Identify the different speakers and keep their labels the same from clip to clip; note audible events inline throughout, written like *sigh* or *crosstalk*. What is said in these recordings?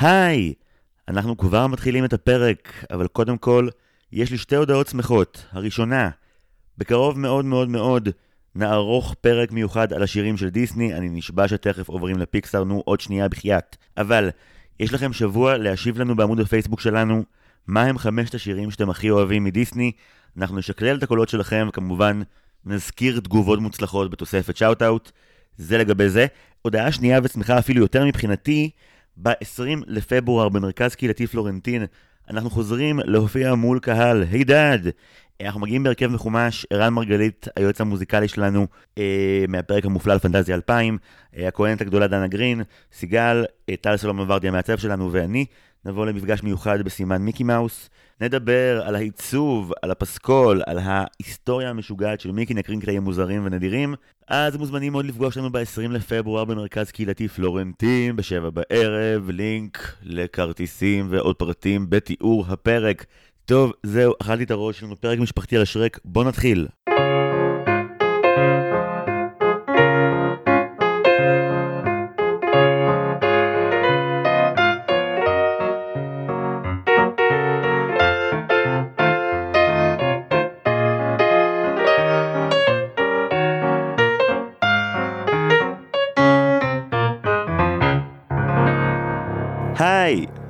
Speaker 1: היי! אנחנו כבר מתחילים את הפרק, אבל קודם כל, יש לי שתי הודעות שמחות. הראשונה, בקרוב מאוד מאוד מאוד נערוך פרק מיוחד על השירים של דיסני, אני נשבע שתכף עוברים לפיקסאר, נו עוד שנייה בחייאת. אבל, יש לכם שבוע להשיב לנו בעמוד הפייסבוק שלנו, מה הם חמשת השירים שאתם הכי אוהבים מדיסני. אנחנו נשקלל את הקולות שלכם, וכמובן נזכיר תגובות מוצלחות בתוספת shout-out. זה לגבי זה. הודעה שנייה ושמחה אפילו יותר מבחינתי, ב-20 לפברואר במרכז קהילתי פלורנטין, אנחנו חוזרים להופיע מול קהל, הידד! אנחנו מגיעים בהרכב מחומש, ערן מרגלית, היועץ המוזיקלי שלנו, אה, מהפרק המופלא על פנטזיה 2000, אה, הכהנת הגדולה דנה גרין, סיגל, אה, טל סלום עברדי המעצב שלנו ואני, נבוא למפגש מיוחד בסימן מיקי מאוס, נדבר על העיצוב, על הפסקול, על ההיסטוריה המשוגעת של מיקי, נקרין קטעים מוזרים ונדירים. אז מוזמנים מאוד לפגוש לנו ב-20 לפברואר במרכז קהילתי פלורנטין, בשבע בערב, לינק לכרטיסים ועוד פרטים בתיאור הפרק. טוב, זהו, אכלתי את הראש, יש לנו פרק משפחתי על השרק, בוא נתחיל.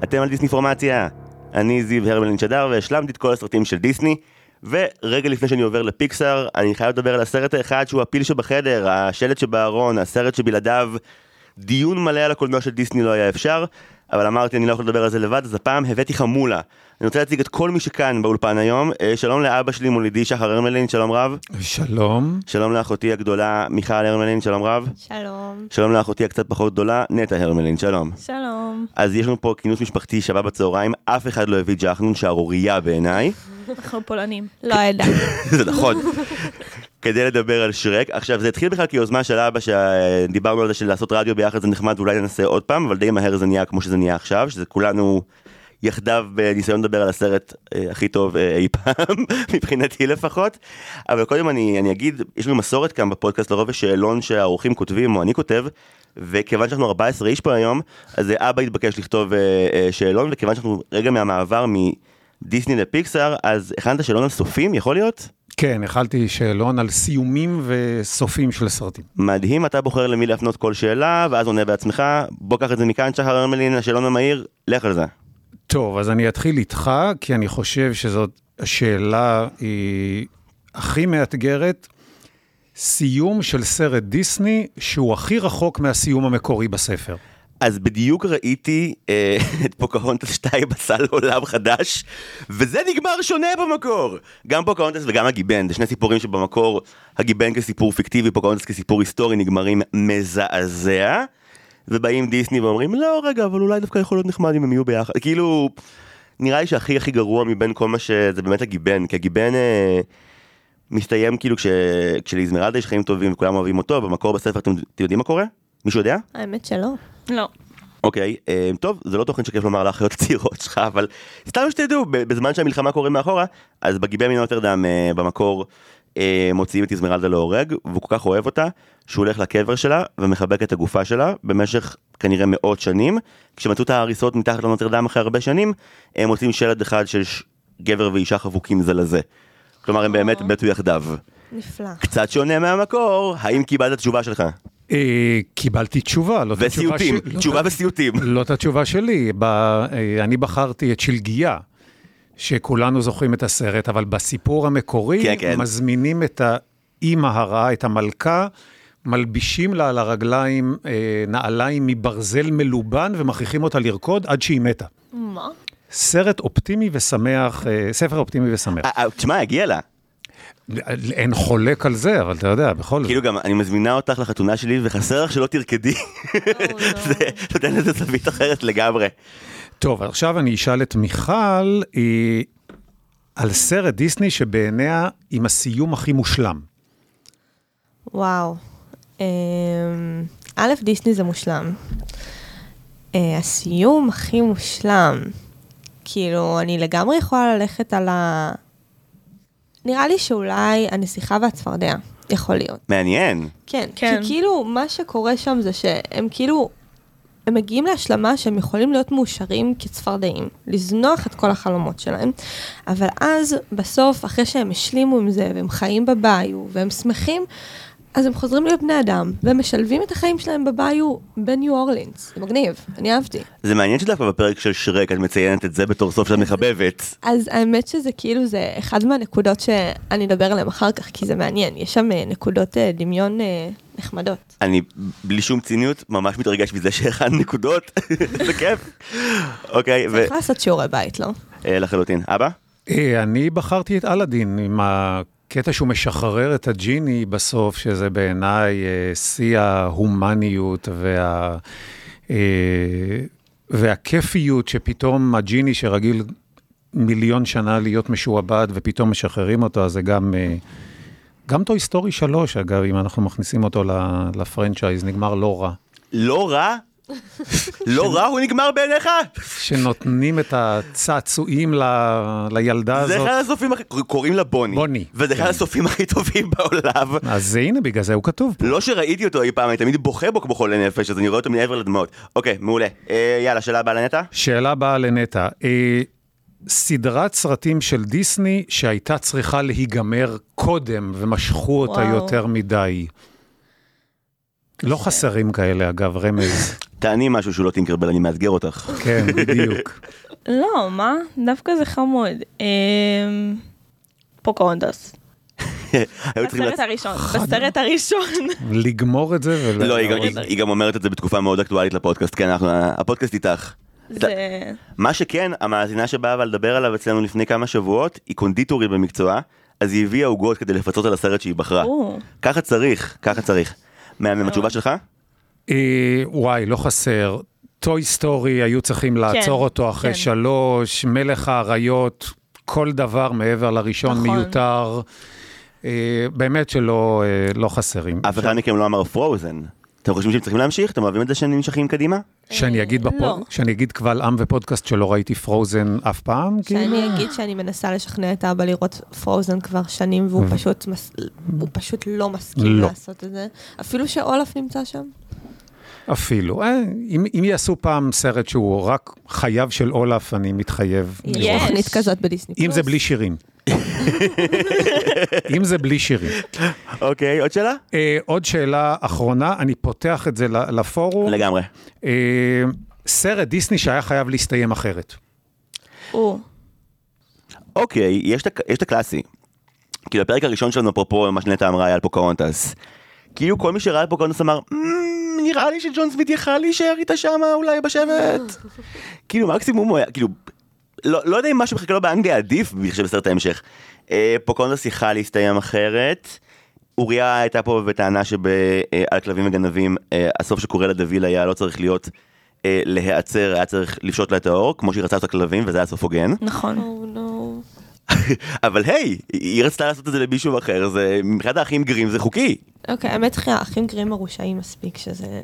Speaker 1: אתם על דיסניפורמציה. אני זיו הרמלין שדר והשלמתי את כל הסרטים של דיסני. ורגע לפני שאני עובר לפיקסאר, אני חייב לדבר על הסרט האחד שהוא הפיל שבחדר, השלט שבארון, הסרט שבלעדיו דיון מלא על הקולנוע של דיסני לא היה אפשר, אבל אמרתי אני לא יכול לדבר על זה לבד, אז הפעם הבאתי חמולה. אני רוצה להציג את כל מי שכאן באולפן היום. אה, שלום לאבא שלי מולידי שחר הרמלין, שלום רב.
Speaker 2: שלום.
Speaker 1: שלום לאחותי הגדולה מיכל הרמלין, שלום רב.
Speaker 3: שלום.
Speaker 1: שלום לאחותי הקצת פחות גדולה, נטע הרמלין, שלום.
Speaker 3: שלום.
Speaker 1: אז יש לנו פה כינוס משפחתי שווה בצהריים, אף אחד לא הביא ג'חנון, שערורייה בעיניי.
Speaker 3: אנחנו פולנים. לא ידע. *laughs*
Speaker 1: זה נכון. כדי לדבר על שרק. עכשיו, זה התחיל בכלל כיוזמה של אבא, שדיברנו על זה של לעשות רדיו ביחד זה נחמד, ואולי ננסה עוד פעם, אבל די מהר זה נהיה כמו שזה נהיה עכשיו, שזה כולנו יחדיו בניסיון לדבר על הסרט אה, הכי טוב אה, אי פעם, *laughs* מבחינתי לפחות. אבל קודם אני, אני אגיד, יש לנו מסורת כאן בפודקאסט לרוב יש שאלון שהאורחים כותבים, או אני כותב, וכיוון שאנחנו 14 איש פה היום, אז אבא התבקש לכתוב אה, אה, שאלון, וכיוון שאנחנו רגע מהמעבר מדיסני לפיקסאר, אז הכנת שאלון על סופים, יכול להיות?
Speaker 2: כן, הכלתי שאלון על סיומים וסופים של סרטים.
Speaker 1: מדהים, אתה בוחר למי להפנות כל שאלה, ואז עונה בעצמך. בוא קח את זה מכאן, שחר הרמלין, השאלון המהיר, לך על זה.
Speaker 2: טוב, אז אני אתחיל איתך, כי אני חושב שזאת השאלה היא הכי מאתגרת. סיום של סרט דיסני שהוא הכי רחוק מהסיום המקורי בספר.
Speaker 1: אז בדיוק ראיתי אה, *laughs* את פוקהונטס 2 בסל עולם חדש, וזה נגמר שונה במקור. גם פוקהונטס וגם הגיבן, זה שני סיפורים שבמקור הגיבן כסיפור פיקטיבי, פוקהונטס כסיפור היסטורי נגמרים מזעזע. ובאים דיסני ואומרים לא רגע אבל אולי דווקא יכול להיות נחמד אם הם יהיו ביחד כאילו נראה לי שהכי הכי גרוע מבין כל מה שזה באמת הגיבן כי הגיבן אה, מסתיים כאילו כש, כשליזמרלדה יש חיים טובים וכולם אוהבים אותו במקור בספר אתם, אתם יודעים מה קורה? מישהו יודע?
Speaker 3: האמת שלא. לא.
Speaker 1: אוקיי, אה, טוב, זה לא תוכן שכיף לומר לאחיות הצעירות שלך, אבל סתם שתדעו, בזמן שהמלחמה קורה מאחורה, אז בגיבן מנוטרדם אה, במקור אה, מוציאים את איזמרלדה להורג, והוא כל כך אוהב אותה, שהוא הולך לקבר שלה ומחבק את הגופה שלה במשך כנראה מאות שנים. כשמצאו את ההריסות מתחת לנוטרדם אחרי הרבה שנים, הם מוצאים שלד אחד של גבר ואישה חבוקים זה לזה. כלומר הם באמת מתו יחדיו.
Speaker 3: נפלא.
Speaker 1: קצת שונה מהמקור, האם קיבלת תשובה שלך?
Speaker 2: אה, קיבלתי תשובה, לא את התשובה
Speaker 1: וסיוטים,
Speaker 2: ש- לא
Speaker 1: תשובה וסיוטים.
Speaker 2: לא את התשובה שלי. אה, אני בחרתי את שלגיה, שכולנו זוכרים את הסרט, אבל בסיפור המקורי
Speaker 1: כן, כן.
Speaker 2: מזמינים את האימא הרעה, את המלכה, מלבישים לה על הרגליים אה, נעליים מברזל מלובן ומכריחים אותה לרקוד עד שהיא מתה.
Speaker 3: מה?
Speaker 2: סרט אופטימי ושמח, אה, ספר אופטימי ושמח.
Speaker 1: תשמע, הגיע לה.
Speaker 2: אין חולק על זה, אבל אתה יודע, בכל זאת.
Speaker 1: כאילו גם אני מזמינה אותך לחתונה שלי וחסר לך שלא תרקדי. זה נותן לזה זווית אחרת לגמרי.
Speaker 2: טוב, עכשיו אני אשאל את מיכל אה, על סרט דיסני שבעיניה עם הסיום הכי מושלם.
Speaker 3: וואו. אמ, א', דיסני זה מושלם. אה, הסיום הכי מושלם. כאילו, אני לגמרי יכולה ללכת על ה... נראה לי שאולי הנסיכה והצפרדע, יכול להיות.
Speaker 1: מעניין.
Speaker 3: כן,
Speaker 4: כן.
Speaker 3: כי כאילו, מה שקורה שם זה שהם כאילו הם מגיעים להשלמה שהם יכולים להיות מאושרים כצפרדעים, לזנוח את כל החלומות שלהם, אבל אז, בסוף, אחרי שהם השלימו עם זה, והם חיים בביו, והם שמחים, אז הם חוזרים להיות בני אדם, והם משלבים את החיים שלהם בביו בניו אורלינס. זה מגניב, אני אהבתי.
Speaker 1: זה מעניין שדווקא בפרק של שרק את מציינת את זה בתור סוף שאת מחבבת.
Speaker 3: אז האמת שזה כאילו, זה אחד מהנקודות שאני אדבר עליהן אחר כך, כי זה מעניין. יש שם אה, נקודות אה, דמיון אה, נחמדות.
Speaker 1: אני בלי שום ציניות ממש מתרגש מזה שהכנת נקודות, *laughs* זה כיף. אוקיי, ו...
Speaker 3: צריך לעשות שיעורי בית, לא?
Speaker 1: לחלוטין. אבא?
Speaker 2: אני בחרתי את אלאדין עם הקטע שהוא משחרר את הג'יני בסוף, שזה בעיניי אה, שיא ההומניות וה... אה, והכיפיות שפתאום הג'יני שרגיל מיליון שנה להיות משועבד ופתאום משחררים אותו, אז זה גם... אה, גם Toy Story 3, אגב, אם אנחנו מכניסים אותו ל franchise, נגמר לא רע.
Speaker 1: לא רע? *laughs* לא רע הוא נגמר בעיניך?
Speaker 2: שנותנים את הצעצועים לילדה
Speaker 1: זה
Speaker 2: הזאת.
Speaker 1: אחד הסופים הכי... קוראים לה בוני.
Speaker 2: בוני,
Speaker 1: וזה אחד
Speaker 2: כן.
Speaker 1: הסופים הכי טובים בעולם.
Speaker 2: אז הנה, בגלל זה הוא כתוב.
Speaker 1: לא שראיתי אותו אי פעם, אני תמיד בוכה בו כמו חולה נפש, אז אני רואה אותו מעבר לדמעות. אוקיי, מעולה. אה, יאללה, שאלה הבאה לנטע?
Speaker 2: שאלה באה לנטע. אה, סדרת סרטים של דיסני שהייתה צריכה להיגמר קודם ומשכו אותה
Speaker 3: וואו.
Speaker 2: יותר מדי. לא חסרים כאלה, אגב, רמז.
Speaker 1: תעני משהו שהוא לא טינקרבל, אני מאתגר אותך.
Speaker 2: כן, בדיוק.
Speaker 4: לא, מה? דווקא זה חמוד. אמ, *laughs*
Speaker 1: צריכים
Speaker 4: בסרט הראשון. בסרט הראשון.
Speaker 2: לגמור את זה ול...
Speaker 1: לא, היא גם- אומרת את זה בתקופה מאוד אקטואלית לפודקאסט, כן, אנחנו, הפודקאסט איתך.
Speaker 4: זה...
Speaker 1: מה שכן, המאזינה שבאה אבל לדבר עליו אצלנו לפני כמה שבועות, היא קונדיטורית במקצועה, אז היא הביאה עוגות כדי לפצות על הסרט שהיא בחרה. ככה צריך, ככה צריך. מהמם, התשובה שלך?
Speaker 2: אה, וואי, לא חסר. Toy Story, היו צריכים לעצור אותו אחרי
Speaker 4: כן.
Speaker 2: שלוש, מלך האריות, כל דבר מעבר לראשון
Speaker 4: נכון.
Speaker 2: מיותר. אה, באמת שלא אה, לא חסרים.
Speaker 1: אף אחד מכם לא אמר פרוזן. אתם חושבים שהם צריכים להמשיך? אתם אוהבים את זה שהם נמשכים קדימה?
Speaker 2: שאני אגיד, בפו...
Speaker 4: לא.
Speaker 2: שאני אגיד קבל עם ופודקאסט שלא ראיתי פרוזן אף פעם? כאילו?
Speaker 3: שאני אגיד שאני מנסה לשכנע את אבא לראות פרוזן כבר שנים, והוא פשוט מס- הוא פשוט לא מסכים
Speaker 2: לא.
Speaker 3: לעשות את זה. אפילו שאולף נמצא שם.
Speaker 2: אפילו. אה, אם, אם יעשו פעם סרט שהוא רק חייו של אולף, אני מתחייב.
Speaker 3: יש. תוכנית כזאת בדיסני
Speaker 2: אם
Speaker 3: פלוס.
Speaker 2: זה בלי שירים. *laughs* אם זה בלי שירים.
Speaker 1: אוקיי, עוד שאלה?
Speaker 2: אה, עוד שאלה אחרונה, אני פותח את זה ל- לפורום.
Speaker 1: לגמרי.
Speaker 2: אה, סרט דיסני שהיה חייב להסתיים אחרת.
Speaker 4: או.
Speaker 1: אוקיי, ה- יש את הקלאסי. כאילו, הפרק הראשון שלנו, אפרופו מה שנטע אמרה, היה על פוקהונטס. כאילו, כל מי שראה את פוקהונטס אמר, "מ, נראה לי שג'ון סמית יכל להישאר איתה שמה אולי בשבט. *laughs* כאילו, מקסימום הוא היה, כאילו, לא לא יודע אם משהו מחכה לו באנגליה עדיף בשביל סרט ההמשך. אה, פוקהונטס יכל להסתיים אחרת. אוריה הייתה פה בטענה שבעל כלבים וגנבים, אה, הסוף שקורא לדביל היה לא צריך להיות אה, להיעצר, היה צריך לפשוט לה את האור, כמו שהיא רצתה את הכלבים, וזה היה סוף הוגן.
Speaker 4: נכון.
Speaker 3: נו. *laughs*
Speaker 1: אבל היי, היא רצתה לעשות את זה למישהו אחר, זה מבחינת האחים גרים זה חוקי.
Speaker 3: אוקיי, האמת היא, האחים גרים מרושעים מספיק שזה,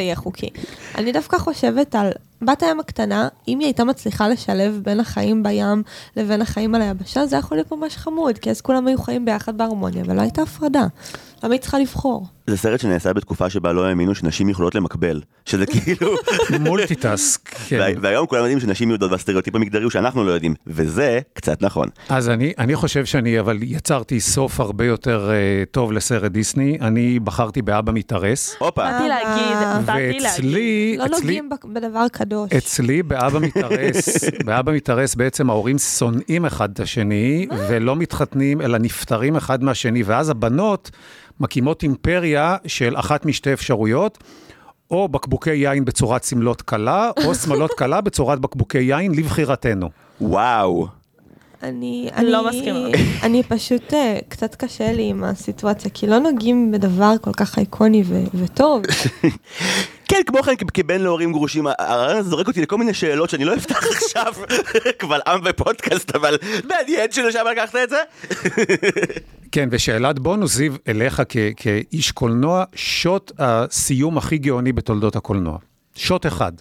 Speaker 3: יהיה חוקי. אני דווקא חושבת על בת הים הקטנה, אם היא הייתה מצליחה לשלב בין החיים בים לבין החיים על היבשה, זה יכול להיות ממש חמוד, כי אז כולם היו חיים ביחד בהרמוניה, ולא הייתה הפרדה. למה היא צריכה לבחור?
Speaker 1: זה סרט שנעשה בתקופה שבה לא האמינו שנשים יכולות למקבל, שזה *laughs* כאילו,
Speaker 2: multitask, כן.
Speaker 1: וה- והיום כולם יודעים שנשים יודעות והסטריאוטיפ המגדרי הוא שאנחנו לא יודעים, וזה קצת נכון.
Speaker 2: אז אני, אני חושב שאני אבל יצרתי סוף הרבה יותר uh, טוב לסרט דיסני. אני בחרתי באבא מתארס.
Speaker 1: הופה,
Speaker 4: באתי להגיד, באתי להגיד.
Speaker 2: ואצלי,
Speaker 3: לא נוגעים בדבר קדוש.
Speaker 2: אצלי באבא מתארס, *laughs* באבא מתארס בעצם ההורים שונאים אחד את השני, ולא מתחתנים, אלא נפטרים אחד מהשני, ואז הבנות מקימות אימפריה של אחת משתי אפשרויות. או בקבוקי יין בצורת סמלות קלה, או *laughs* שמלות קלה בצורת בקבוקי יין לבחירתנו.
Speaker 1: וואו.
Speaker 3: אני,
Speaker 4: לא
Speaker 3: אני,
Speaker 4: מסכימה. *laughs*
Speaker 3: אני פשוט, אה, קצת קשה לי עם הסיטואציה, כי לא נוגעים בדבר כל כך אייקוני ו- וטוב.
Speaker 1: כן, כמו כן, כבן להורים גרושים, הרעיון הזה זורק אותי לכל מיני שאלות שאני לא אפתח *laughs* עכשיו, קבל עם ופודקאסט, אבל מעניין שלשם לקחת את זה.
Speaker 2: כן, ושאלת בונוס, זיו, אליך כ- כאיש קולנוע, שוט הסיום הכי גאוני בתולדות הקולנוע. שוט אחד.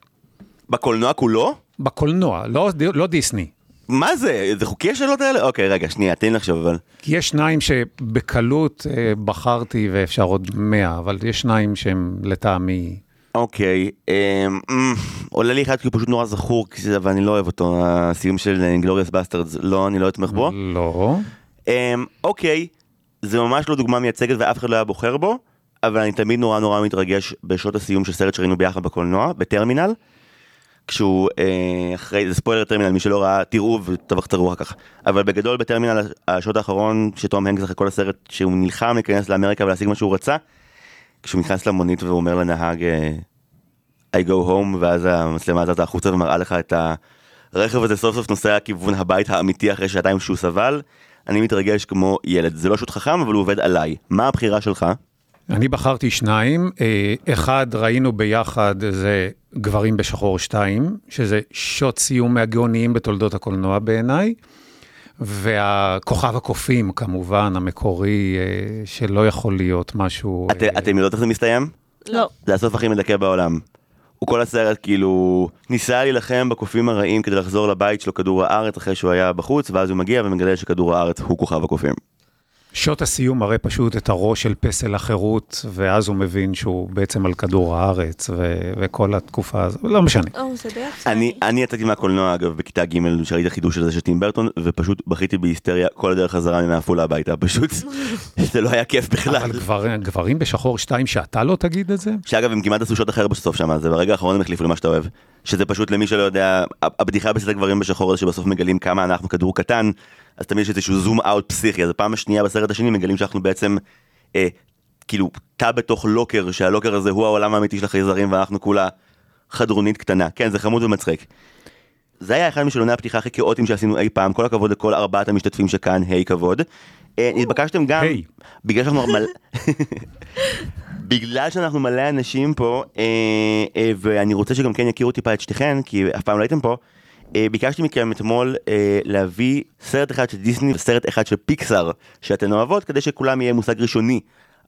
Speaker 1: בקולנוע כולו?
Speaker 2: בקולנוע, לא, לא דיסני.
Speaker 1: מה זה? זה חוקי השאלות האלה? אוקיי, רגע, שנייה, תן לי לחשוב אבל.
Speaker 2: כי יש שניים שבקלות אה, בחרתי ואפשר עוד מאה, אבל יש שניים שהם לטעמי...
Speaker 1: אוקיי, אמ, אמ, עולה לי אחד כי הוא פשוט נורא זכור, כי זה- אבל אני לא אוהב אותו, הסיום של Glorious Basterds, לא, אני לא אתמך בו.
Speaker 2: לא.
Speaker 1: אמ, אוקיי, זה ממש לא דוגמה מייצגת ואף אחד לא היה בוחר בו, אבל אני תמיד נורא נורא מתרגש בשוט הסיום של סרט שראינו ביחד בקולנוע, בטרמינל. כשהוא אה, אחרי, זה ספוילר טרמינל, מי שלא ראה, תראו ותבחרו אחר כך. אבל בגדול בטרמינל, השוט האחרון, שתום הנקס אחרי כל הסרט, שהוא נלחם להיכנס לאמריקה ולהשיג מה שהוא רצה, כשהוא נכנס למונית והוא אומר לנהג, אה, I go home, ואז המצלמה הזאת החוצה ומראה לך את הרכב הזה סוף סוף נוסע לכיוון הבית האמיתי אחרי שעתיים שהוא סבל. אני מתרגש כמו ילד, זה לא שוט חכם, אבל הוא עובד עליי. מה הבחירה שלך?
Speaker 2: אני בחרתי שניים, אה, אחד ראינו ביחד זה גברים בשחור 2, שזה שוט סיום מהגאוניים בתולדות הקולנוע בעיניי, והכוכב הקופים כמובן, המקורי, אה, שלא יכול להיות משהו...
Speaker 1: את-
Speaker 2: אה,
Speaker 1: אתם יודעות איך זה מסתיים?
Speaker 4: לא.
Speaker 1: זה הסוף הכי מדכא בעולם. הוא כל הסרט כאילו ניסה להילחם בקופים הרעים כדי לחזור לבית שלו כדור הארץ אחרי שהוא היה בחוץ ואז הוא מגיע ומגלה שכדור הארץ הוא כוכב הקופים.
Speaker 2: שוט הסיום מראה פשוט את הראש של פסל החירות, ואז הוא מבין שהוא בעצם על כדור הארץ, ו- וכל התקופה הזאת, לא משנה.
Speaker 3: או, זה.
Speaker 1: אני אני יצאתי מהקולנוע אגב בכיתה ג' שראיתי חידוש של זה של טים ברטון ופשוט בכיתי בהיסטריה כל הדרך חזרה מעפולה הביתה פשוט *laughs* זה לא היה כיף בכלל.
Speaker 2: אבל גבר, גברים בשחור 2 שאתה לא תגיד את זה?
Speaker 1: שאגב הם כמעט עשו שוט אחר בסוף שם זה ברגע האחרון הם החליפו למה שאתה אוהב שזה פשוט למי שלא יודע הבדיחה בסרט הגברים בשחור זה שבסוף מגלים כמה אנחנו כדור קטן אז תמיד יש איזשהו זום אאוט פסיכי אז הפעם השנייה בסרט השני מגלים שאנחנו בעצם אה, כאילו תא בתוך לוקר שהלוקר הזה הוא העולם האמיתי של החייזרים ואנחנו כולה חדרונית קטנה כן זה חמוד ומצחיק. זה היה אחד משאלוני הפתיחה הכי כאוטיים שעשינו אי פעם כל הכבוד לכל ארבעת המשתתפים שכאן היי כבוד. אה, נתבקשתם גם
Speaker 2: היי.
Speaker 1: בגלל שאנחנו מלא *laughs* בגלל שאנחנו מלא אנשים פה אה, אה, ואני רוצה שגם כן יכירו טיפה את שתיכן כי אף פעם לא הייתם פה. אה, ביקשתי מכם אתמול אה, להביא סרט אחד של דיסני וסרט אחד של פיקסאר שאתן אוהבות כדי שכולם יהיה מושג ראשוני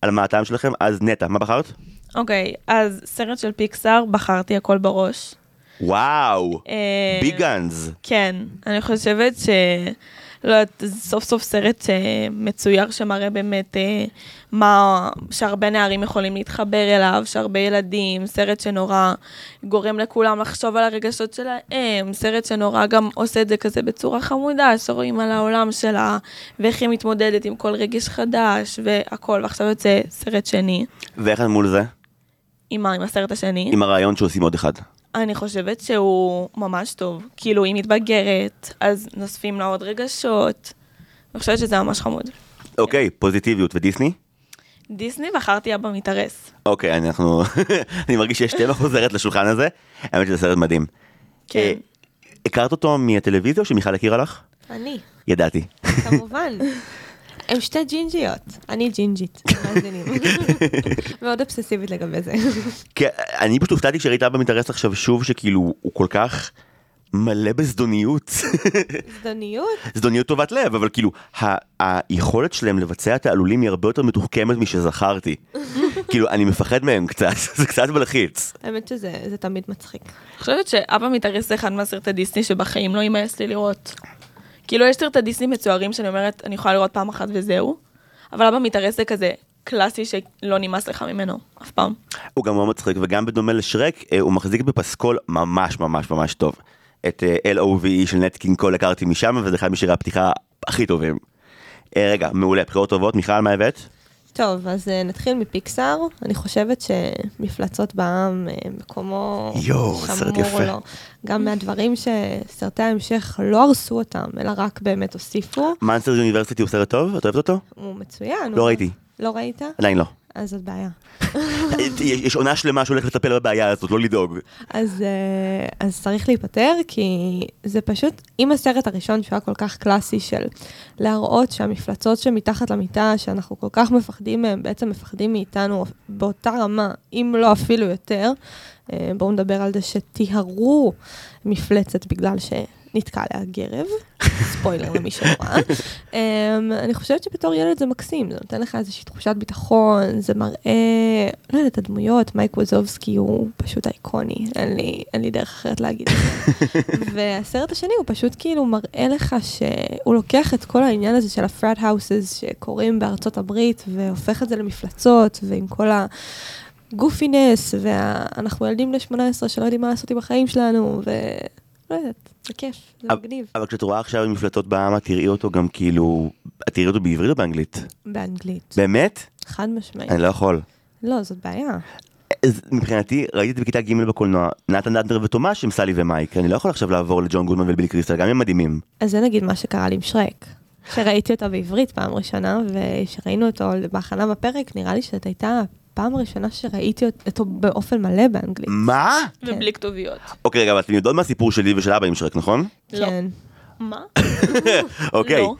Speaker 1: על מה הטעם שלכם אז נטע מה בחרת?
Speaker 4: אוקיי, אז סרט של פיקסאר, בחרתי הכל בראש.
Speaker 1: וואו
Speaker 4: אה,
Speaker 1: ביג גאנז
Speaker 4: כן, אני חושבת ש... לא יודעת, סוף סוף סרט מצויר שמראה באמת אה, מה, שהרבה נערים יכולים להתחבר אליו, שהרבה ילדים, סרט שנורא גורם לכולם לחשוב על הרגשות שלהם, סרט שנורא גם עושה את זה כזה בצורה חמודה, שרואים על העולם שלה, ואיך היא מתמודדת עם כל רגש חדש, והכל, ועכשיו יוצא סרט שני.
Speaker 1: ואיך את מול זה?
Speaker 4: עם מה? עם הסרט השני?
Speaker 1: עם הרעיון שעושים עוד אחד.
Speaker 4: אני חושבת שהוא ממש טוב. כאילו, היא מתבגרת, אז נוספים לה עוד רגשות. אני חושבת שזה ממש חמוד.
Speaker 1: אוקיי פוזיטיביות ודיסני?
Speaker 4: דיסני בחרתי אבא מתארס.
Speaker 1: אוקיי אנחנו *laughs* אני מרגיש שיש טבע חוזרת לשולחן הזה האמת שזה סרט מדהים.
Speaker 4: כן.
Speaker 1: אה, הכרת אותו מהטלוויזיה או שמיכל הכירה לך?
Speaker 3: אני,
Speaker 1: ידעתי.
Speaker 3: כמובן. *laughs* הם שתי ג'ינג'יות, אני ג'ינג'ית, מאזינים. *laughs* מאוד אובססיבית לגבי זה.
Speaker 1: אני פשוט הופתעתי כשראית אבא מתארס עכשיו שוב שכאילו הוא כל כך מלא בזדוניות.
Speaker 3: זדוניות?
Speaker 1: זדוניות טובת לב אבל כאילו היכולת שלהם לבצע תעלולים היא הרבה יותר מתוחכמת משזכרתי. *laughs* כאילו אני מפחד מהם קצת *laughs* זה קצת מלחיץ.
Speaker 3: האמת שזה זה תמיד מצחיק.
Speaker 4: אני חושבת שאבא מתארס זה אחד מהסרטי דיסני שבחיים לא יימאס לי לראות. כאילו, יש סרטי דיסני מצוירים שאני אומרת, אני יכולה לראות פעם אחת וזהו, אבל אבא מתארס זה כזה קלאסי שלא נמאס לך ממנו, אף פעם.
Speaker 1: הוא גם מאוד מצחיק וגם בדומה לשרק אה, הוא מחזיק בפסקול ממש ממש ממש טוב. את אה, L.O.V.E של נט קינג קול הכרתי משם וזה אחד משירי הפתיחה הכי טובים. אה, רגע מעולה בחירות טובות מיכל מה הבאת?
Speaker 3: טוב, אז אה, נתחיל מפיקסאר. אני חושבת שמפלצות בע"מ, אה, מקומו
Speaker 1: יואו, סרט יפה.
Speaker 3: לו. גם מהדברים שסרטי ההמשך לא הרסו אותם, אלא רק באמת הוסיפו.
Speaker 1: מאנסטר יוניברסיטי הוא סרט טוב? את אוהבת אותו?
Speaker 3: הוא מצוין.
Speaker 1: לא
Speaker 3: הוא-
Speaker 1: ראיתי.
Speaker 3: לא ראית?
Speaker 1: עדיין לא.
Speaker 3: אז זאת בעיה. *laughs*
Speaker 1: יש עונה שלמה שהולך לטפל בבעיה הזאת לא לדאוג.
Speaker 3: אז, אה, אז צריך להיפטר, כי זה פשוט, אם הסרט הראשון שהוא היה כל כך קלאסי של להראות שהמפלצות שמתחת למיטה, שאנחנו כל כך מפחדים מהם, בעצם מפחדים מאיתנו באותה רמה, אם לא אפילו יותר, אה, בואו נדבר על זה שטיהרו מפלצת בגלל ש... נתקע עליה גרב, *laughs* ספוילר למי שלא ראה. Um, אני חושבת שבתור ילד זה מקסים, זה נותן לך איזושהי תחושת ביטחון, זה מראה, לא יודעת, הדמויות, מייק ווזובסקי הוא פשוט איקוני, אין לי, אין לי דרך אחרת להגיד את זה. *laughs* והסרט השני הוא פשוט כאילו מראה לך שהוא לוקח את כל העניין הזה של הפרט האוסס שקורים בארצות הברית, והופך את זה למפלצות, ועם כל ה... הגופינס, ואנחנו ילדים בני 18 שלא יודעים מה לעשות עם החיים שלנו, ו... לא יודעת, זה כיף, זה מגניב.
Speaker 1: אבל כשאת רואה עכשיו מפלטות בעם, את תראי אותו גם כאילו... את תראי אותו בעברית או באנגלית?
Speaker 3: באנגלית,
Speaker 1: באמת?
Speaker 3: חד משמעית.
Speaker 1: אני לא יכול.
Speaker 3: לא, זאת בעיה.
Speaker 1: מבחינתי, ראיתי את זה בכיתה ג' בקולנוע, נתן דנטנר ותומש עם סלי ומייק, אני לא יכול עכשיו לעבור לג'ון גודמן ולבילי קריסטל, גם הם מדהימים.
Speaker 3: אז זה נגיד מה שקרה לי עם שרק. שראיתי אותו בעברית פעם ראשונה, וכשראינו אותו בהכנה בפרק, נראה לי שזאת הייתה הפעם הראשונה שראיתי אותו באופן מלא באנגלית.
Speaker 1: מה?
Speaker 4: ובלי כתוביות.
Speaker 1: אוקיי, רגע, אבל אתם יודעות מה הסיפור שלי ושל אבא עם שרק, נכון?
Speaker 4: לא.
Speaker 3: כן.
Speaker 4: מה? *laughs*
Speaker 1: אוקיי.
Speaker 4: לא.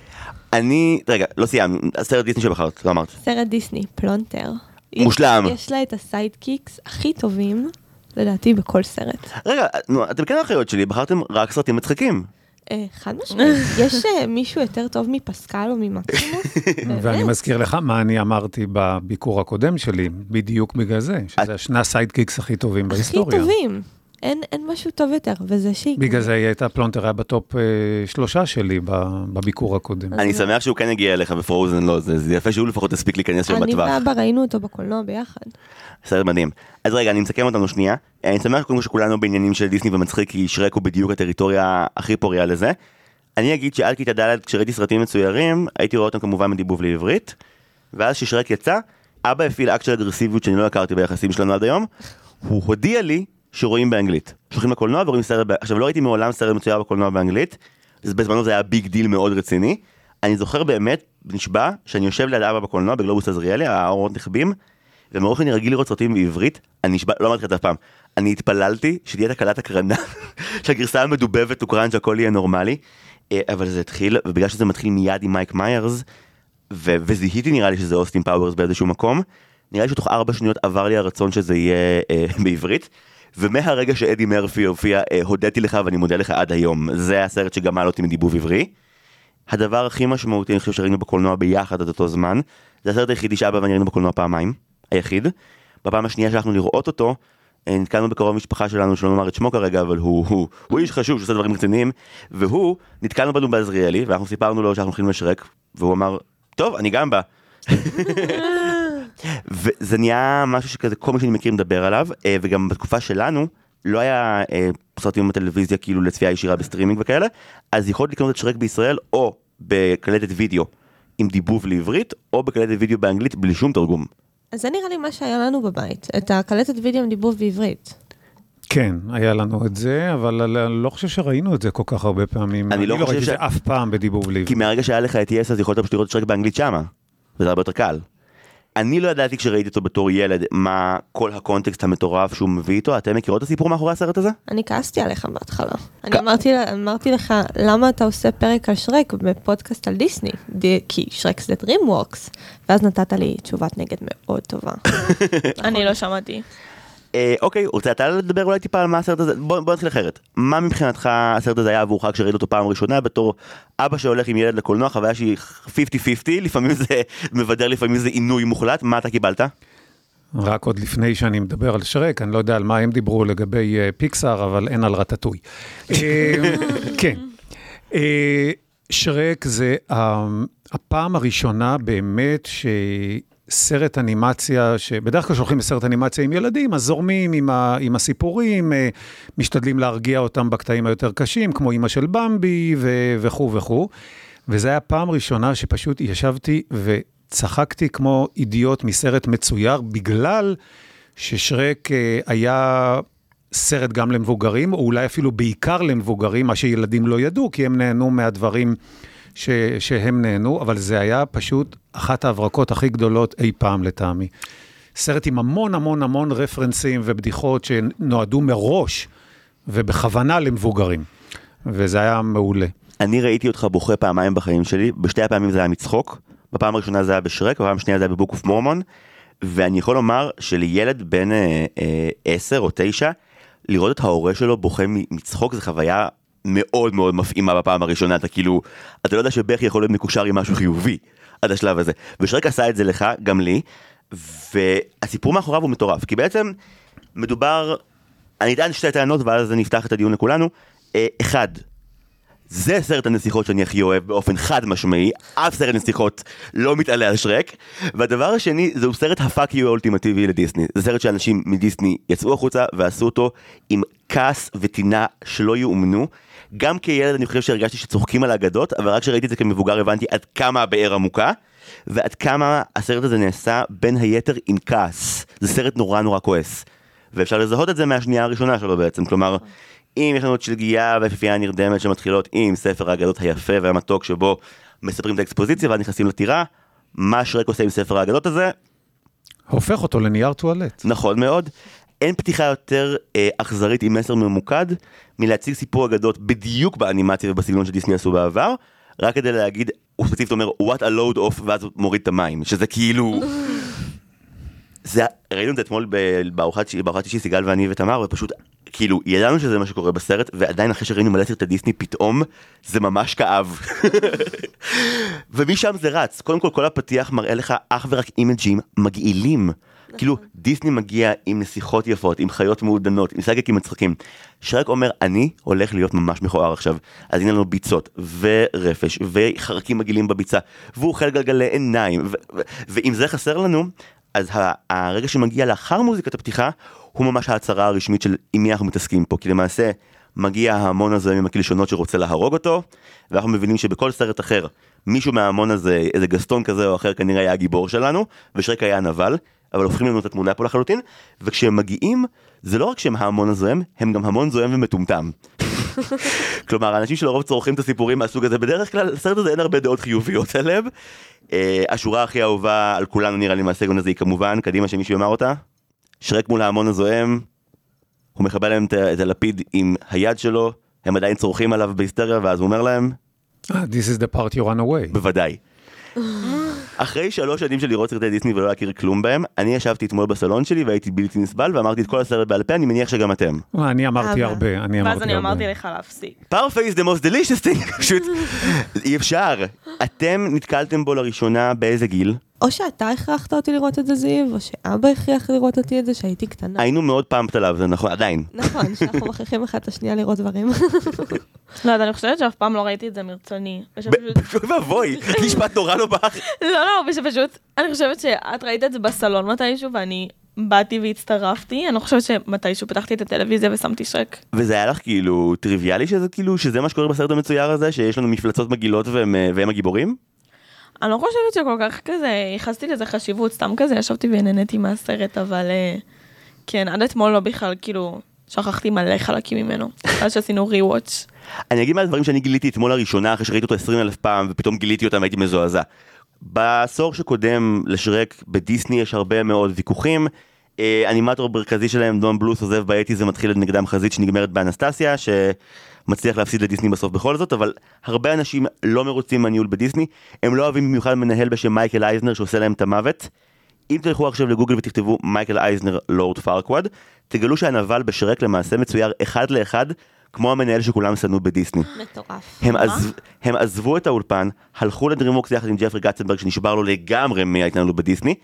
Speaker 1: אני, רגע, לא סיימנו, הסרט דיסני שבחרת, לא אמרת.
Speaker 3: סרט דיסני, פלונטר.
Speaker 1: מושלם.
Speaker 3: יש לה את ה sidekicks הכי טובים, לדעתי, בכל סרט.
Speaker 1: רגע, נו, אתם כן האחיות שלי, בחרתם רק סרטים מצחיקים.
Speaker 3: אה, חד משמעית. *laughs* יש אה, מישהו יותר טוב מפסקל או ממקסימוס? *laughs*
Speaker 2: ואני? מזכיר לך מה אני אמרתי בביקור הקודם שלי, בדיוק בגלל זה, שזה שני ה sidekicks הכי טובים
Speaker 3: הכי
Speaker 2: בהיסטוריה.
Speaker 3: טובים. אין אין משהו טוב יותר, וזה שהיא...
Speaker 2: בגלל זה היא הייתה פלונטר היה בטופ אה, שלושה שלי ב- בביקור הקודם.
Speaker 1: אני שמח שהוא כן הגיע אליך בפרוזן, לא, זה זה יפה שהוא לפחות הספיק להיכנס שם
Speaker 3: אני
Speaker 1: בטווח.
Speaker 3: ואבא ראינו אותו בקולנוע ביחד.
Speaker 1: סרט מדהים. אז רגע, אני מסכם אותנו שנייה. אני שמח קודם כל שכולנו בעניינים של דיסני ומצחיק, כי שרק הוא בדיוק הטריטוריה הכי פוריה לזה. אני אגיד שעד כיתה ד' כשראיתי סרטים מצוירים, הייתי רואה אותם כמובן בדיבוב לעברית. ואז כששרק יצא, אבא הפעיל אקט של אגרסיביות שאני לא הכרתי ביחסים שלנו עד היום. הוא הודיע לי שרואים באנגלית. שהולכים לקולנוע ורואים סרט, ב- עכשיו לא ראיתי מעולם סרט מצויר בקולנוע באנגלית, בזמנו זה היה big deal מאוד רציני. אני זוכר באמת, נשבע, שאני יושב ליד אבא בקולנוע בגלובוס עזריאלי, האורות נכבים, ומרוב שאני רגיל לראות סרטים בעברית, אני נשבע, לא אמרתי לך את זה אף פעם, אני התפללתי שתהיה תקלת הקרנה, *laughs* שהגרסה המדובבת תוקרן שהכל יהיה נורמלי, אה, אבל זה התחיל, ובגלל שזה מתחיל מיד עם מייק מיירס, ו- וזיהיתי נראה לי שזה אוסטין פאוורס באיזשהו מקום, נראה לי שתוך ארבע שניות עבר לי הרצון שזה יהיה אה, *laughs* בעברית, ומהרגע שאדי מרפי הופיע, אה, הודיתי לך ואני מודה לך עד היום, זה הסרט שגמל אותי מדיבוב עברי. הדבר הכי משמעותי, אני חושב שראינו בקולנוע ביחד עד אותו זמן, זה הסרט היחידי שאבא ואני ראינו בקולנוע פעמיים, היחיד. בפעם השנייה שהלכנו לראות אותו, אה, נתקלנו בקרוב משפחה שלנו, שלא נאמר את שמו כרגע, אבל הוא, הוא, הוא איש חשוב שעושה דברים רציניים, והוא, נתקלנו בנו בעזריאלי, ואנחנו סיפרנו לו שאנחנו הולכים לשרק, והוא אמר, טוב, אני גם בא. *laughs* וזה נהיה משהו שכזה כל מי שאני מכיר מדבר עליו, אה, וגם בתקופה שלנו, לא היה אה, סרטים בטלוויזיה כאילו לצפייה ישירה בסטרימינג וכאלה, אז יכולת לקנות את שרק בישראל, או בקלטת וידאו עם דיבוב לעברית, או בקלטת וידאו באנגלית בלי שום תרגום.
Speaker 3: אז זה נראה לי מה שהיה לנו בבית, את הקלטת וידאו עם דיבוב בעברית.
Speaker 2: כן, היה לנו את זה, אבל אני לא חושב שראינו את זה כל כך הרבה פעמים.
Speaker 1: אני לא חושב
Speaker 2: ראיתי את
Speaker 1: ש-
Speaker 2: זה אף פעם בדיבוב
Speaker 1: כי
Speaker 2: לעברית.
Speaker 1: מהרגע שהיה לך את יס אז יכולת פשוט לראות את שרק באנגלית שמה, וזה הרבה יותר קל. אני לא ידעתי כשראיתי אותו בתור ילד מה כל הקונטקסט המטורף שהוא מביא איתו, אתם מכירות את הסיפור מאחורי הסרט הזה?
Speaker 3: אני כעסתי עליך בהתחלה. אני אמרתי, אמרתי לך, למה אתה עושה פרק על שרק בפודקאסט על דיסני? די- כי שרק זה DreamWorks. ואז נתת לי תשובת נגד מאוד טובה. *laughs*
Speaker 4: אני לא שמעתי.
Speaker 1: אה, אוקיי, רוצה אתה לדבר אולי טיפה על מה הסרט הזה? בוא, בוא נתחיל אחרת. מה מבחינתך הסרט הזה היה עבורך כשראית אותו פעם ראשונה בתור אבא שהולך עם ילד לקולנוע, חוויה שהיא 50-50, לפעמים זה *laughs* מבדר, לפעמים זה עינוי מוחלט, מה אתה קיבלת?
Speaker 2: רק עוד לפני שאני מדבר על שרק, אני לא יודע על מה הם דיברו לגבי אה, פיקסאר, אבל אין על רטטוי. אה, *laughs* כן. אה, שרק זה הפעם הראשונה באמת שסרט אנימציה, שבדרך כלל שולחים לסרט אנימציה עם ילדים, אז זורמים עם, ה, עם הסיפורים, אה, משתדלים להרגיע אותם בקטעים היותר קשים, כמו אימא של במבי וכו' וכו'. וזו הייתה פעם ראשונה שפשוט ישבתי וצחקתי כמו אידיוט מסרט מצויר, בגלל ששרק אה, היה סרט גם למבוגרים, או אולי אפילו בעיקר למבוגרים, מה שילדים לא ידעו, כי הם נהנו מהדברים ש, שהם נהנו, אבל זה היה פשוט אחת ההברקות הכי גדולות אי פעם לטעמי. סרט עם המון המון המון רפרנסים ובדיחות שנועדו מראש ובכוונה למבוגרים, וזה היה מעולה.
Speaker 1: אני ראיתי אותך בוכה פעמיים בחיים שלי, בשתי הפעמים זה היה מצחוק, בפעם הראשונה זה היה בשרק, בפעם השנייה זה היה בבוק אוף מורמון, ואני יכול לומר שלילד בן אה, אה, 10 או 9, לראות את ההורה שלו בוכה מצחוק זה חוויה מאוד מאוד מפעימה בפעם הראשונה, אתה כאילו, אתה לא יודע שבכי יכול להיות מקושר עם משהו חיובי עד השלב הזה, ושרק עשה את זה לך, גם לי, והסיפור מאחוריו הוא מטורף, כי בעצם מדובר, אני אטען שתי טענות ואז נפתח את הדיון לכולנו, אה, אחד, זה סרט הנסיכות שאני הכי אוהב באופן חד משמעי, אף סרט נסיכות לא מתעלה על שרק. והדבר השני, זהו סרט הפאק יו האולטימטיבי לדיסני. זה סרט שאנשים מדיסני יצאו החוצה ועשו אותו עם כעס וטינה שלא יאומנו. גם כילד אני חושב שהרגשתי שצוחקים על האגדות, אבל רק כשראיתי את זה כמבוגר הבנתי עד כמה הבאר עמוקה, ועד כמה הסרט הזה נעשה בין היתר עם כעס. זה סרט נורא נורא כועס. ואפשר לזהות את זה מהשנייה הראשונה שלו בעצם, כלומר, אם יש לנו את שלגיה והפיפייה הנרדמת שמתחילות עם ספר האגדות היפה והמתוק שבו מספרים את האקספוזיציה ואז נכנסים לטירה, מה שרק עושה עם ספר האגדות הזה?
Speaker 2: הופך אותו לנייר טואלט.
Speaker 1: נכון מאוד. אין פתיחה יותר אה, אכזרית עם מסר ממוקד מלהציג סיפור אגדות בדיוק באנימציה ובסגנון שדיסני עשו בעבר, רק כדי להגיד, הוא ספציפית אומר what a load of ואז הוא מוריד את המים, שזה כאילו... *laughs* זה, ראינו את זה אתמול בארוחת שישי סיגל ואני ותמר ופשוט כאילו ידענו שזה מה שקורה בסרט ועדיין אחרי שראינו מלא סרטי דיסני פתאום זה ממש כאב. *laughs* ומשם זה רץ קודם כל כל הפתיח מראה לך אך ורק אימג'ים מגעילים. כאילו דיסני מגיע עם נסיכות יפות עם חיות מעודנות עם סגקים מצחיקים. שרק אומר אני הולך להיות ממש מכוער עכשיו. אז הנה לנו ביצות ורפש וחרקים מגעילים בביצה והוא אוכל גלגלי עיניים ואם זה חסר לנו אז הרגע שמגיע לאחר מוזיקת הפתיחה הוא ממש ההצהרה הרשמית של עם מי אנחנו מתעסקים פה. כי למעשה מגיע ההמון הזה עם הקלישונות שרוצה להרוג אותו ואנחנו מבינים שבכל סרט אחר מישהו מההמון הזה איזה גסטון כזה או אחר כנראה היה הגיבור שלנו ושרק היה נבל אבל הופכים לנו את התמונה פה לחלוטין וכשהם מגיעים זה לא רק שהם ההמון הזוהם הם גם המון זוהם ומטומטם. *laughs* כלומר האנשים שלרוב צורכים את הסיפורים מהסוג הזה בדרך כלל לסרט הזה אין הרבה דעות חיוביות עליהם. אה, השורה הכי אהובה על כולנו נראה לי מהסגנון הזה היא כמובן קדימה שמישהו אמר אותה. שרק מול ההמון הזוהם הוא מכבה להם את הלפיד עם היד שלו הם עדיין צורכים עליו בהיסטריה ואז הוא אומר להם
Speaker 2: אה, This is the part you run away.
Speaker 1: בוודאי. *laughs* אחרי שלוש שנים של לראות סרטי דיסני ולא להכיר כלום בהם, אני ישבתי אתמול בסלון שלי והייתי בלתי נסבל ואמרתי את כל הסרט בעל פה, אני מניח שגם אתם.
Speaker 2: אני אמרתי הרבה, אני
Speaker 4: ואז
Speaker 2: אמרתי
Speaker 4: אני
Speaker 2: הרבה.
Speaker 4: אמרתי לך להפסיק.
Speaker 1: פרפה is the most delicious thing, *laughs* פשוט אי אפשר. אתם נתקלתם בו לראשונה באיזה גיל?
Speaker 3: או שאתה הכרחת אותי לראות את זה, זיו, או שאבא הכריח לראות אותי את זה שהייתי קטנה.
Speaker 1: היינו מאוד פעמת עליו, זה נכון, עדיין.
Speaker 3: נכון, שאנחנו מכריחים אחד את השנייה לראות דברים. *laughs*
Speaker 4: לא, אז אני חושבת שאף פעם לא ראיתי את זה מרצוני.
Speaker 1: אוי ואבוי, משפט נורא לא בך.
Speaker 4: לא, לא, ושפשוט, אני חושבת שאת ראית את זה בסלון מתישהו, ואני באתי והצטרפתי. אני לא חושבת שמתישהו פתחתי את הטלוויזיה ושמתי שרק.
Speaker 1: וזה היה לך כאילו טריוויאלי שזה כאילו, שזה מה שקורה בסרט המצויר הזה, שיש לנו מפלצות מגעילות והם אה, והם הגיבורים?
Speaker 4: אני לא חושבת שכל כך כזה, ייחסתי לזה חשיבות, סתם כזה ישבתי ונהניתי מהסרט, אבל אה, כן, עד אתמול לא בכלל, כאילו, שכחתי מלא חלקים ממנו. אז שעשינו רי-וואץ'.
Speaker 1: אני אגיד מהדברים שאני גיליתי אתמול לראשונה אחרי שראיתי אותו 20 אלף פעם ופתאום גיליתי אותם והייתי מזועזע. בעשור שקודם לשרק בדיסני יש הרבה מאוד ויכוחים. אה, אנימטור מרכזי שלהם דון בלות' עוזב ב eighties ומתחיל נגדם חזית שנגמרת באנסטסיה שמצליח להפסיד לדיסני בסוף בכל זאת אבל הרבה אנשים לא מרוצים מהניהול בדיסני הם לא אוהבים במיוחד מנהל בשם מייקל אייזנר שעושה להם את המוות. אם תלכו עכשיו לגוגל ותכתבו מייקל אייזנר לורד פארקווד תגלו שהנבל בשרק למעשה מצויר אחד לאחד כמו המנהל שכולם שנאו בדיסני.
Speaker 3: מטורף.
Speaker 1: הם, עזב, הם עזבו את האולפן, הלכו לדרימוורקס יחד עם ג'פרי קצנברג שנשבר לו לגמרי מההתנהלות בדיסני,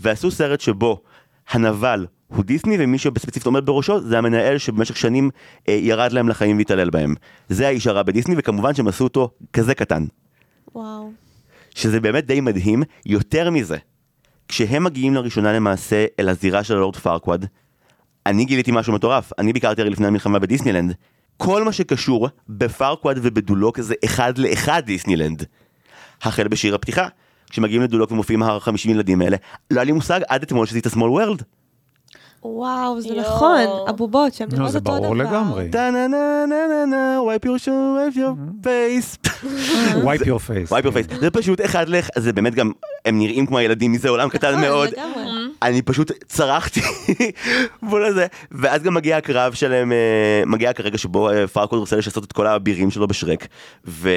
Speaker 1: ועשו סרט שבו הנבל הוא דיסני ומי שבספציפית עומד בראשו זה המנהל שבמשך שנים אה, ירד להם לחיים והתעלל בהם. זה האיש הרע בדיסני וכמובן שהם עשו אותו כזה קטן.
Speaker 3: וואו.
Speaker 1: שזה באמת די מדהים, יותר מזה, כשהם מגיעים לראשונה למעשה אל הזירה של הלורד פארקווד, אני גיליתי משהו מטורף, אני ביקרתי הרי לפני המלחמה בדיסנילנד, כל מה שקשור בפארקווד ובדולוק זה אחד לאחד דיסנילנד. החל בשיר הפתיחה, כשמגיעים לדולוק ומופיעים ה-50 ילדים האלה, לא היה לי מושג עד אתמול שזה את ה-small world.
Speaker 3: וואו, זה. נכון, הבובות, שהן
Speaker 2: לא,
Speaker 3: נראות
Speaker 2: זה
Speaker 3: אותו דבר.
Speaker 2: ברור לגמרי.
Speaker 1: טה נה נה נה נה נה, wipe your shoe, wipe your face. *laughs*
Speaker 2: wipe your face.
Speaker 1: wipe your face. זה פשוט אחד לאחד, זה באמת גם, הם נראים כמו הילדים מזה עולם קטן
Speaker 3: נכון,
Speaker 1: מאוד.
Speaker 3: לגמרי.
Speaker 1: אני פשוט צרחתי *laughs* מול הזה, ואז גם מגיע הקרב שלהם, אה, מגיע כרגע שבו אה, פארקוד רוצה לשסות את כל האבירים שלו בשרק, ו,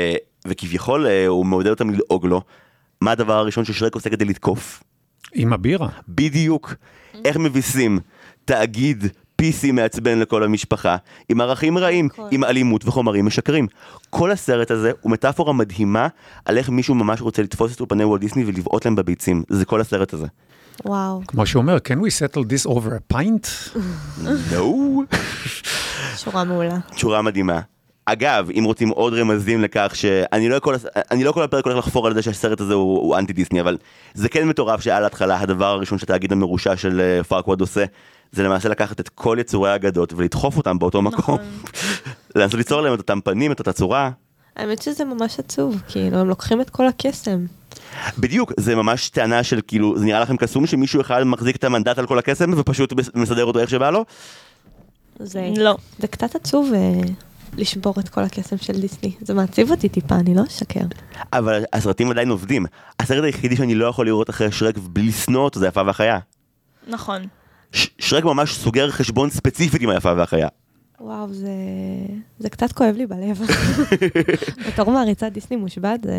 Speaker 1: וכביכול אה, הוא מעודד אותם ללעוג לו. מה הדבר הראשון ששרק עושה כדי לתקוף?
Speaker 2: עם הבירה.
Speaker 1: בדיוק. איך מביסים תאגיד PC מעצבן לכל המשפחה, עם ערכים רעים,
Speaker 3: הכל.
Speaker 1: עם אלימות וחומרים משקרים. כל הסרט הזה הוא מטאפורה מדהימה על איך מישהו ממש רוצה לתפוס את אולפני וולט דיסני ולבעוט להם בביצים. זה כל הסרט הזה.
Speaker 3: וואו,
Speaker 2: כמו שהוא אומר, can we settle this over a pint?
Speaker 1: נו.
Speaker 3: שורה מעולה.
Speaker 1: שורה מדהימה. אגב, אם רוצים עוד רמזים לכך שאני לא כל, אני לא כל הפרק הולך לחפור על זה שהסרט הזה הוא, הוא אנטי דיסני, אבל זה כן מטורף שעל ההתחלה הדבר הראשון שהתאגיד המרושע של אה, פארקווד עושה, זה למעשה לקחת את כל יצורי האגדות ולדחוף אותם באותו מקום. *laughs* לנסות ליצור להם את אותם פנים, את אותה צורה.
Speaker 3: האמת שזה ממש עצוב, כאילו, הם לוקחים את כל הקסם.
Speaker 1: בדיוק, זה ממש טענה של כאילו, זה נראה לכם קסום שמישהו אחד מחזיק את המנדט על כל הקסם ופשוט מסדר אותו איך שבא לו?
Speaker 3: זה,
Speaker 4: לא.
Speaker 3: זה קצת עצוב אה, לשבור את כל הקסם של דיסני. זה מעציב אותי טיפה, אני לא אשקר.
Speaker 1: אבל הסרטים עדיין עובדים. הסרט היחידי שאני לא יכול לראות אחרי שרק בלי לשנוא אותו זה היפה והחיה.
Speaker 4: נכון.
Speaker 1: ש- שרק ממש סוגר חשבון ספציפית עם היפה והחיה.
Speaker 3: וואו, זה, זה קצת כואב לי בלב. *laughs* בתור מעריצת דיסני מושבת, זה,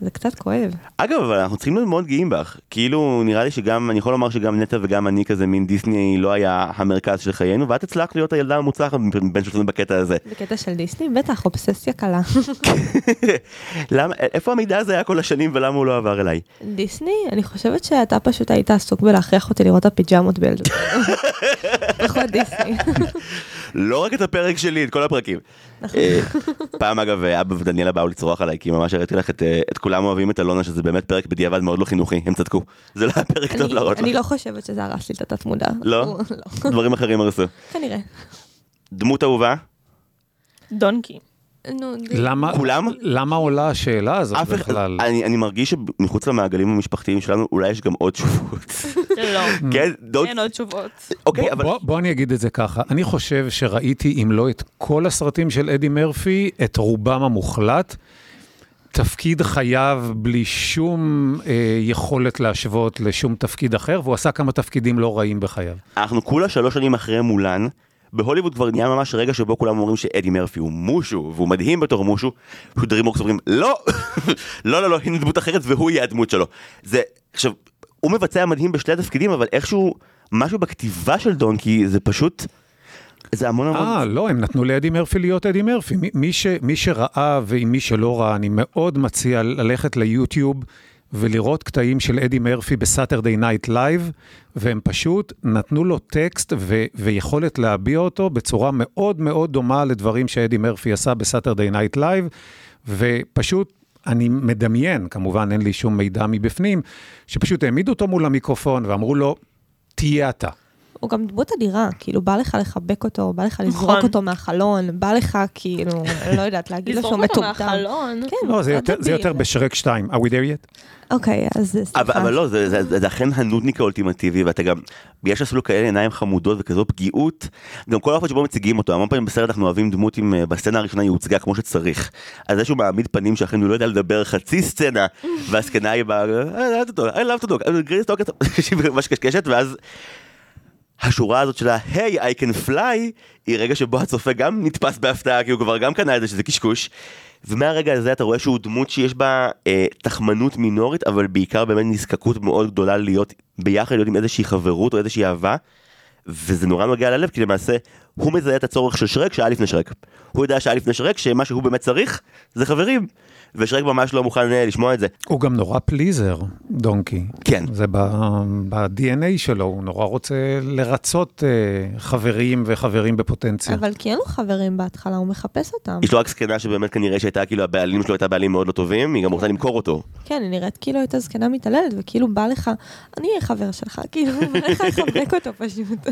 Speaker 3: זה קצת כואב.
Speaker 1: אגב, אבל אנחנו צריכים להיות מאוד גאים בך. כאילו, נראה לי שגם, אני יכול לומר שגם נטע וגם אני כזה, מין דיסני לא היה המרכז של חיינו, ואת הצלחת להיות הילדה המוצלחת בין שלושתנו בקטע הזה.
Speaker 3: בקטע של דיסני? בטח, אובססיה קלה. *laughs*
Speaker 1: למה, איפה המידע הזה היה כל השנים ולמה הוא לא עבר אליי?
Speaker 3: דיסני? אני חושבת שאתה פשוט היית עסוק בלהכריח אותי לראות את הפיג'מות בילדות. *laughs* פחות דיסני.
Speaker 1: לא רק את הפרק שלי, את כל הפרקים. אה, פעם אגב, אבא ודניאלה באו לצרוח עליי, כי ממש הראיתי לך את, אה, את כולם אוהבים את אלונה, שזה באמת פרק בדיעבד מאוד לא חינוכי, הם צדקו. זה לא היה פרק טוב
Speaker 3: אני-
Speaker 1: להראות
Speaker 3: אני
Speaker 1: לך.
Speaker 3: לא חושבת שזה הרס לי את התת מודע.
Speaker 1: לא?
Speaker 3: לא.
Speaker 1: דברים אחרים הרסו.
Speaker 3: כנראה.
Speaker 1: דמות אהובה?
Speaker 4: דונקי.
Speaker 3: נו,
Speaker 2: למה,
Speaker 1: כולם?
Speaker 2: למה עולה השאלה הזאת
Speaker 1: אף אחד,
Speaker 2: בכלל?
Speaker 1: אני, אני מרגיש שמחוץ למעגלים המשפחתיים שלנו אולי יש גם עוד תשובות.
Speaker 4: לא.
Speaker 1: כן, דוד,
Speaker 4: אין עוד תשובות.
Speaker 1: אוקיי,
Speaker 2: בוא,
Speaker 1: אבל
Speaker 2: בוא, בוא אני אגיד את זה ככה, אני חושב שראיתי, אם לא את כל הסרטים של אדי מרפי, את רובם המוחלט. תפקיד חייו בלי שום אה, יכולת להשוות לשום תפקיד אחר, והוא עשה כמה תפקידים לא רעים בחייו.
Speaker 1: אנחנו כולה שלוש שנים אחרי מולן. בהוליווד כבר נהיה ממש רגע שבו כולם אומרים שאדי מרפי הוא מושו, והוא מדהים בתור מושו, פשוט דרימוורקס אומרים, לא, *laughs* לא, לא, לא, הנה דמות אחרת והוא יהיה הדמות שלו. זה, עכשיו, הוא מבצע מדהים בשתי התפקידים, אבל איכשהו, משהו בכתיבה של דונקי, זה פשוט, זה המון המון...
Speaker 2: אה, לא, הם נתנו לאדי מרפי להיות אדי מרפי. מי, מי, ש, מי שראה ועם מי שלא ראה, אני מאוד מציע ללכת ליוטיוב ולראות קטעים של אדי מרפי בסאטרדי נייט לייב, והם פשוט נתנו לו טקסט ו, ויכולת להביע אותו בצורה מאוד מאוד דומה לדברים שאדי מרפי עשה בסאטרדי נייט לייב, ופשוט... אני מדמיין, כמובן אין לי שום מידע מבפנים, שפשוט העמידו אותו מול המיקרופון ואמרו לו, תהיה אתה.
Speaker 3: הוא גם דמות אדירה, כאילו, בא לך לחבק אותו, בא לך לזרוק
Speaker 4: נכון.
Speaker 3: אותו מהחלון, בא לך, כאילו, *laughs* לא יודעת, להגיד לו שהוא
Speaker 4: לזרוק אותו
Speaker 3: מטומטם.
Speaker 4: מהחלון.
Speaker 3: כן,
Speaker 2: לא, זה
Speaker 3: קצת
Speaker 2: יותר, זה
Speaker 3: דביל.
Speaker 2: יותר בשרק 2. are we there yet?
Speaker 3: אוקיי, אז סליחה.
Speaker 1: אבל, אבל לא, זה, זה, זה, זה אכן הנודניק האולטימטיבי, ואתה גם, יש אפילו כאלה עיניים חמודות וכזו פגיעות, גם כל האופן שבו מציגים אותו, המון פעמים בסרט אנחנו אוהבים דמות עם, אה, בסצנה הראשונה היא הוצגה כמו שצריך. אז זה שהוא מעמיד פנים שאכן הוא לא יודע לדבר חצי סצנה, *laughs* והזקנה היא באה, I loved אותו, I loved אותו, גריס טוקט, שהיא ממש קשקשת, ואז השורה הזאת של ה-hey, I can fly, היא רגע שבו הצופה גם נתפס בהפתעה, כי הוא כבר גם קנה את זה שזה קשקוש. ומהרגע הזה אתה רואה שהוא דמות שיש בה אה, תחמנות מינורית, אבל בעיקר באמת נזקקות מאוד גדולה להיות ביחד, להיות עם איזושהי חברות או איזושהי אהבה. וזה נורא נוגע ללב, כי למעשה הוא מזהה את הצורך של שרק שהיה לפני שרק. הוא יודע שהיה לפני שרק, שמה שהוא באמת צריך זה חברים. ושרק ממש לא מוכן אה, לשמוע את זה.
Speaker 2: הוא גם נורא פליזר, דונקי.
Speaker 1: כן.
Speaker 2: זה ב-DNA שלו, הוא נורא רוצה לרצות אה, חברים וחברים בפוטנציה.
Speaker 3: אבל כי אין לו חברים בהתחלה, הוא מחפש אותם.
Speaker 1: יש לו רק זקנה שבאמת כנראה שהייתה כאילו הבעלים שלו הייתה בעלים מאוד לא טובים, היא גם רוצה למכור אותו.
Speaker 3: כן, היא נראית כאילו הייתה זקנה מתעללת, וכאילו בא לך, אני אהיה חבר שלך, *laughs* כאילו, בא לך לחבק אותו פשוט.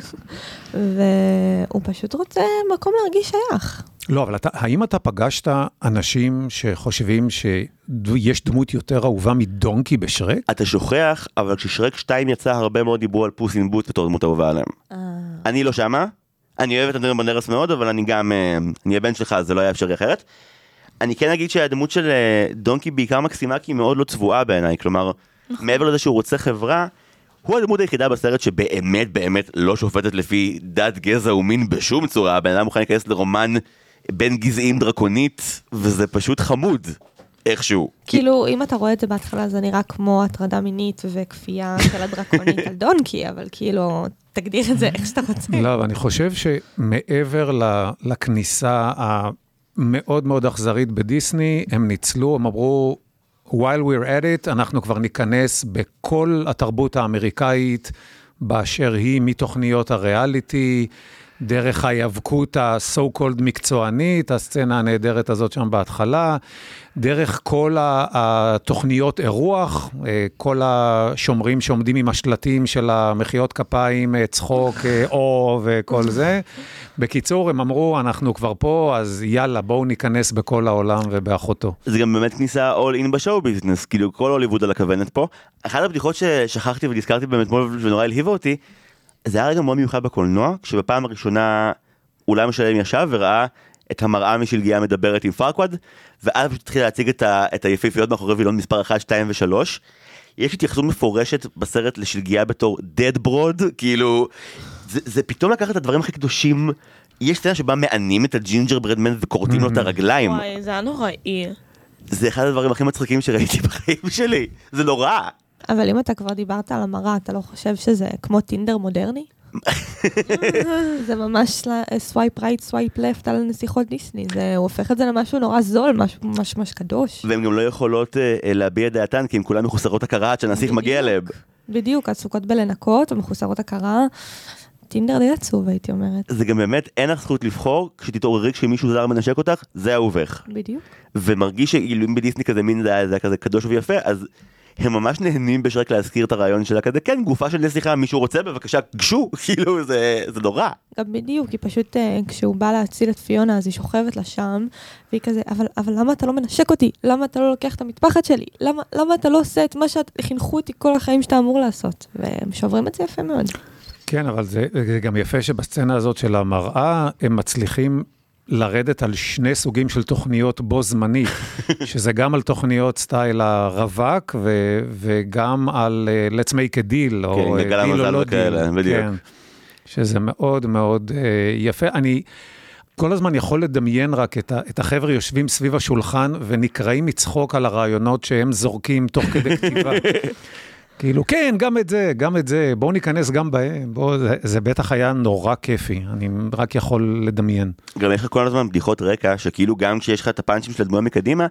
Speaker 3: *laughs* והוא פשוט רוצה מקום להרגיש שייך.
Speaker 2: לא, אבל אתה, האם אתה פגשת אנשים שחושבים שיש דמות יותר אהובה מדונקי בשרק?
Speaker 1: אתה שוכח, אבל כששרק 2 יצא הרבה מאוד דיברו על פוס אין בוט בתור דמות אהובה עליהם. אני לא שמה, אני אוהב את אנדרן בנדרס מאוד, אבל אני גם, אה, אני הבן שלך, אז זה לא היה אפשרי אחרת. אני כן אגיד שהדמות של אה, דונקי בעיקר מקסימה כי היא מאוד לא צבועה בעיניי, כלומר, מעבר לזה שהוא רוצה חברה, הוא הדמות היחידה בסרט שבאמת באמת לא שופטת לפי דת, גזע ומין בשום צורה, הבן אדם מוכן להיכנס לרומן בין גזעים דרקונית, וזה פשוט חמוד, איכשהו.
Speaker 3: כאילו, אם אתה רואה את זה בהתחלה, זה נראה כמו הטרדה מינית וכפייה *laughs* של הדרקונית על דונקי, אבל כאילו, תגדיר את זה איך שאתה רוצה.
Speaker 2: לא, אבל אני חושב שמעבר לכניסה המאוד מאוד אכזרית בדיסני, הם ניצלו, הם אמרו, while we're at it, אנחנו כבר ניכנס בכל התרבות האמריקאית באשר היא, מתוכניות הריאליטי, דרך ההיאבקות ה-so called מקצוענית, הסצנה הנהדרת הזאת שם בהתחלה, דרך כל התוכניות אירוח, אה, כל השומרים שעומדים עם השלטים של המחיאות כפיים, אה, צחוק, אה, או וכל זה. בקיצור, הם אמרו, אנחנו כבר פה, אז יאללה, בואו ניכנס בכל העולם ובאחותו.
Speaker 1: זה גם באמת כניסה all in בשואו ביזנס, כאילו כל הוליווד על הכוונת פה. אחת הבדיחות ששכחתי ונזכרתי באמת אתמול ונורא הלהיבה אותי, זה היה רגע מאוד מיוחד בקולנוע, כשבפעם הראשונה אולם שלם ישב וראה את המראה משלגיה מדברת עם פרקווד, ואז פשוט התחיל להציג את, ה, את היפיפיות מאחורי וילון מספר 1, 2 ו-3. יש התייחסות מפורשת בסרט לשלגיה בתור dead broad, כאילו, זה, זה פתאום לקחת את הדברים הכי קדושים. יש סצנה שבה מענים את ה gingerbread man וכורתים לו את הרגליים.
Speaker 4: וואי, זה היה נוראי.
Speaker 1: זה אחד הדברים הכי מצחיקים שראיתי בחיים שלי, זה נורא.
Speaker 3: אבל אם אתה כבר דיברת על המראה, אתה לא חושב שזה כמו טינדר מודרני? *laughs* זה ממש swipe right, swipe left על נסיכות דיסני, זה הוא הופך את זה למשהו נורא זול, משהו ממש ממש קדוש.
Speaker 1: והן גם לא יכולות אה, להביע דעתן, כי הן כולן מחוסרות הכרה עד שהנסיך מגיע אליהם.
Speaker 3: בדיוק, עסוקות בלנקות מחוסרות הכרה. טינדר די עצוב, הייתי אומרת.
Speaker 1: זה גם באמת, אין לך זכות לבחור, כשתתעוררי כשמישהו זר מנשק אותך, זה אהובך.
Speaker 3: בדיוק.
Speaker 1: ומרגיש שאילו אם בדיסני כזה מין זה היה כזה קדוש ויפה, אז הם ממש נהנים בשרק להזכיר את הרעיון שלה כזה, כן, גופה של נסיכה, מישהו רוצה, בבקשה, גשו, *laughs* כאילו, זה, זה נורא.
Speaker 3: גם בדיוק, היא פשוט, אה, כשהוא בא להציל את פיונה, אז היא שוכבת לה שם, והיא כזה, אבל, אבל למה אתה לא מנשק אותי? למה אתה לא לוקח את המטפחת שלי? למה, למה אתה לא עושה את מה שחינכו אותי כל החיים שאתה אמור לעשות? והם שוברים את זה יפה מאוד.
Speaker 2: כן, אבל זה, זה גם יפה שבסצנה הזאת של המראה, הם מצליחים לרדת על שני סוגים של תוכניות בו זמנית, *laughs* שזה גם על תוכניות סטייל הרווק, ו, וגם על אה, Let's make a deal, או
Speaker 1: כן,
Speaker 2: דיל או לא
Speaker 1: דיל, בדיוק.
Speaker 2: כן, שזה מאוד מאוד אה, יפה. אני כל הזמן יכול לדמיין רק את, ה, את החבר'ה יושבים סביב השולחן ונקרעים מצחוק על הרעיונות שהם זורקים תוך כדי כתיבה. *laughs* כאילו, כן, גם את זה, גם את זה, בואו ניכנס גם בהם, בואו, זה, זה בטח היה נורא כיפי, אני רק יכול לדמיין.
Speaker 1: גם יש לך כל הזמן בדיחות רקע, שכאילו גם כשיש לך את הפאנצ'ים של הדמויה מקדימה,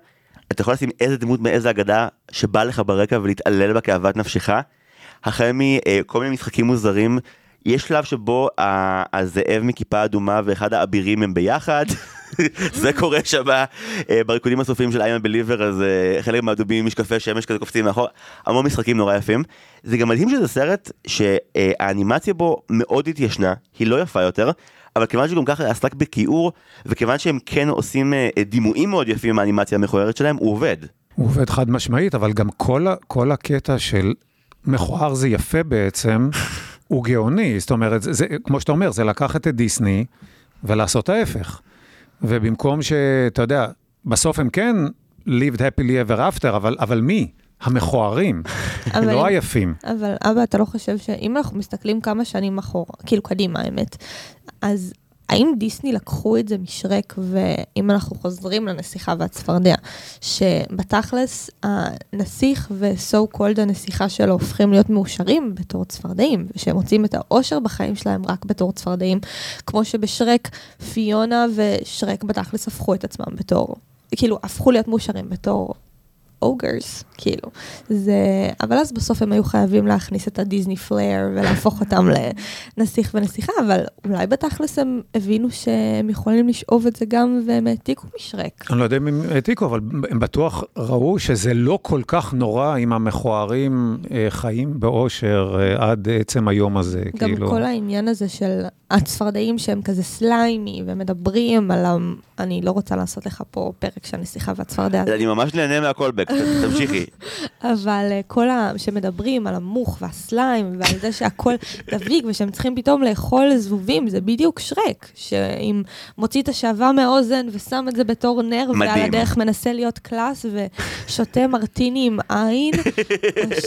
Speaker 1: אתה יכול לשים איזה דמות מאיזה אגדה שבא לך ברקע ולהתעלל בה כאוות נפשך. החל מכל מיני משחקים מוזרים, יש שלב שבו הזאב מכיפה אדומה ואחד האבירים הם ביחד. *laughs* *laughs* זה קורה שם אה, בריקודים הסופיים של איימן בליבר, אז אה, חלק מהדובים עם משקפי שמש כזה קופצים מאחור, המון משחקים נורא יפים. זה גם מדהים שזה סרט שהאנימציה בו מאוד התיישנה, היא לא יפה יותר, אבל כיוון שגם ככה עסק בכיעור, וכיוון שהם כן עושים אה, דימויים מאוד יפים עם האנימציה המכוערת שלהם, הוא עובד.
Speaker 2: הוא עובד חד משמעית, אבל גם כל, כל הקטע של מכוער זה יפה בעצם, *laughs* הוא גאוני. זאת אומרת, זה, זה, כמו שאתה אומר, זה לקחת את דיסני ולעשות ההפך. ובמקום שאתה יודע, בסוף הם כן lived happily ever after, אבל, אבל מי? המכוערים, לא היפים.
Speaker 3: אבל אבא, אתה לא חושב שאם אנחנו מסתכלים כמה שנים אחורה, כאילו קדימה האמת, אז האם דיסני לקחו את זה משרק, ואם אנחנו חוזרים לנסיכה והצפרדע, שבתכלס הנסיך וסו קולד הנסיכה שלו הופכים להיות מאושרים בתור צפרדעים, ושהם מוצאים את האושר בחיים שלהם רק בתור צפרדעים, כמו שבשרק פיונה ושרק בתכלס הפכו את עצמם בתור, כאילו הפכו להיות מאושרים בתור ogres, כאילו. זה, אבל אז בסוף הם היו חייבים להכניס את הדיסני flair ולהפוך אותם לנסיך ונסיכה, אבל אולי בתכלס הם הבינו שהם יכולים לשאוב את זה גם והם העתיקו משרק.
Speaker 2: אני לא יודע אם הם העתיקו, אבל הם בטוח ראו שזה לא כל כך נורא אם המכוערים אה, חיים באושר אה, עד עצם היום הזה.
Speaker 3: גם
Speaker 2: כאילו.
Speaker 3: כל העניין הזה של הצפרדעים שהם כזה slimy ומדברים על ה... אני לא רוצה לעשות לך פה פרק של נסיכה והצפרדע,
Speaker 1: אני ממש נהנה מה callback, תמשיכי.
Speaker 3: אבל אה, כל ה... שמדברים על המוך וה slime ועל זה שהכל דביק ושהם צריכים פתאום לאכול זבובים, זה בדיוק שרק, שאם מוציא את השעווה מהאוזן ושם את זה בתור נר, ועל
Speaker 1: מדהים.
Speaker 3: הדרך מנסה להיות class ושותה מרטיני עם עין,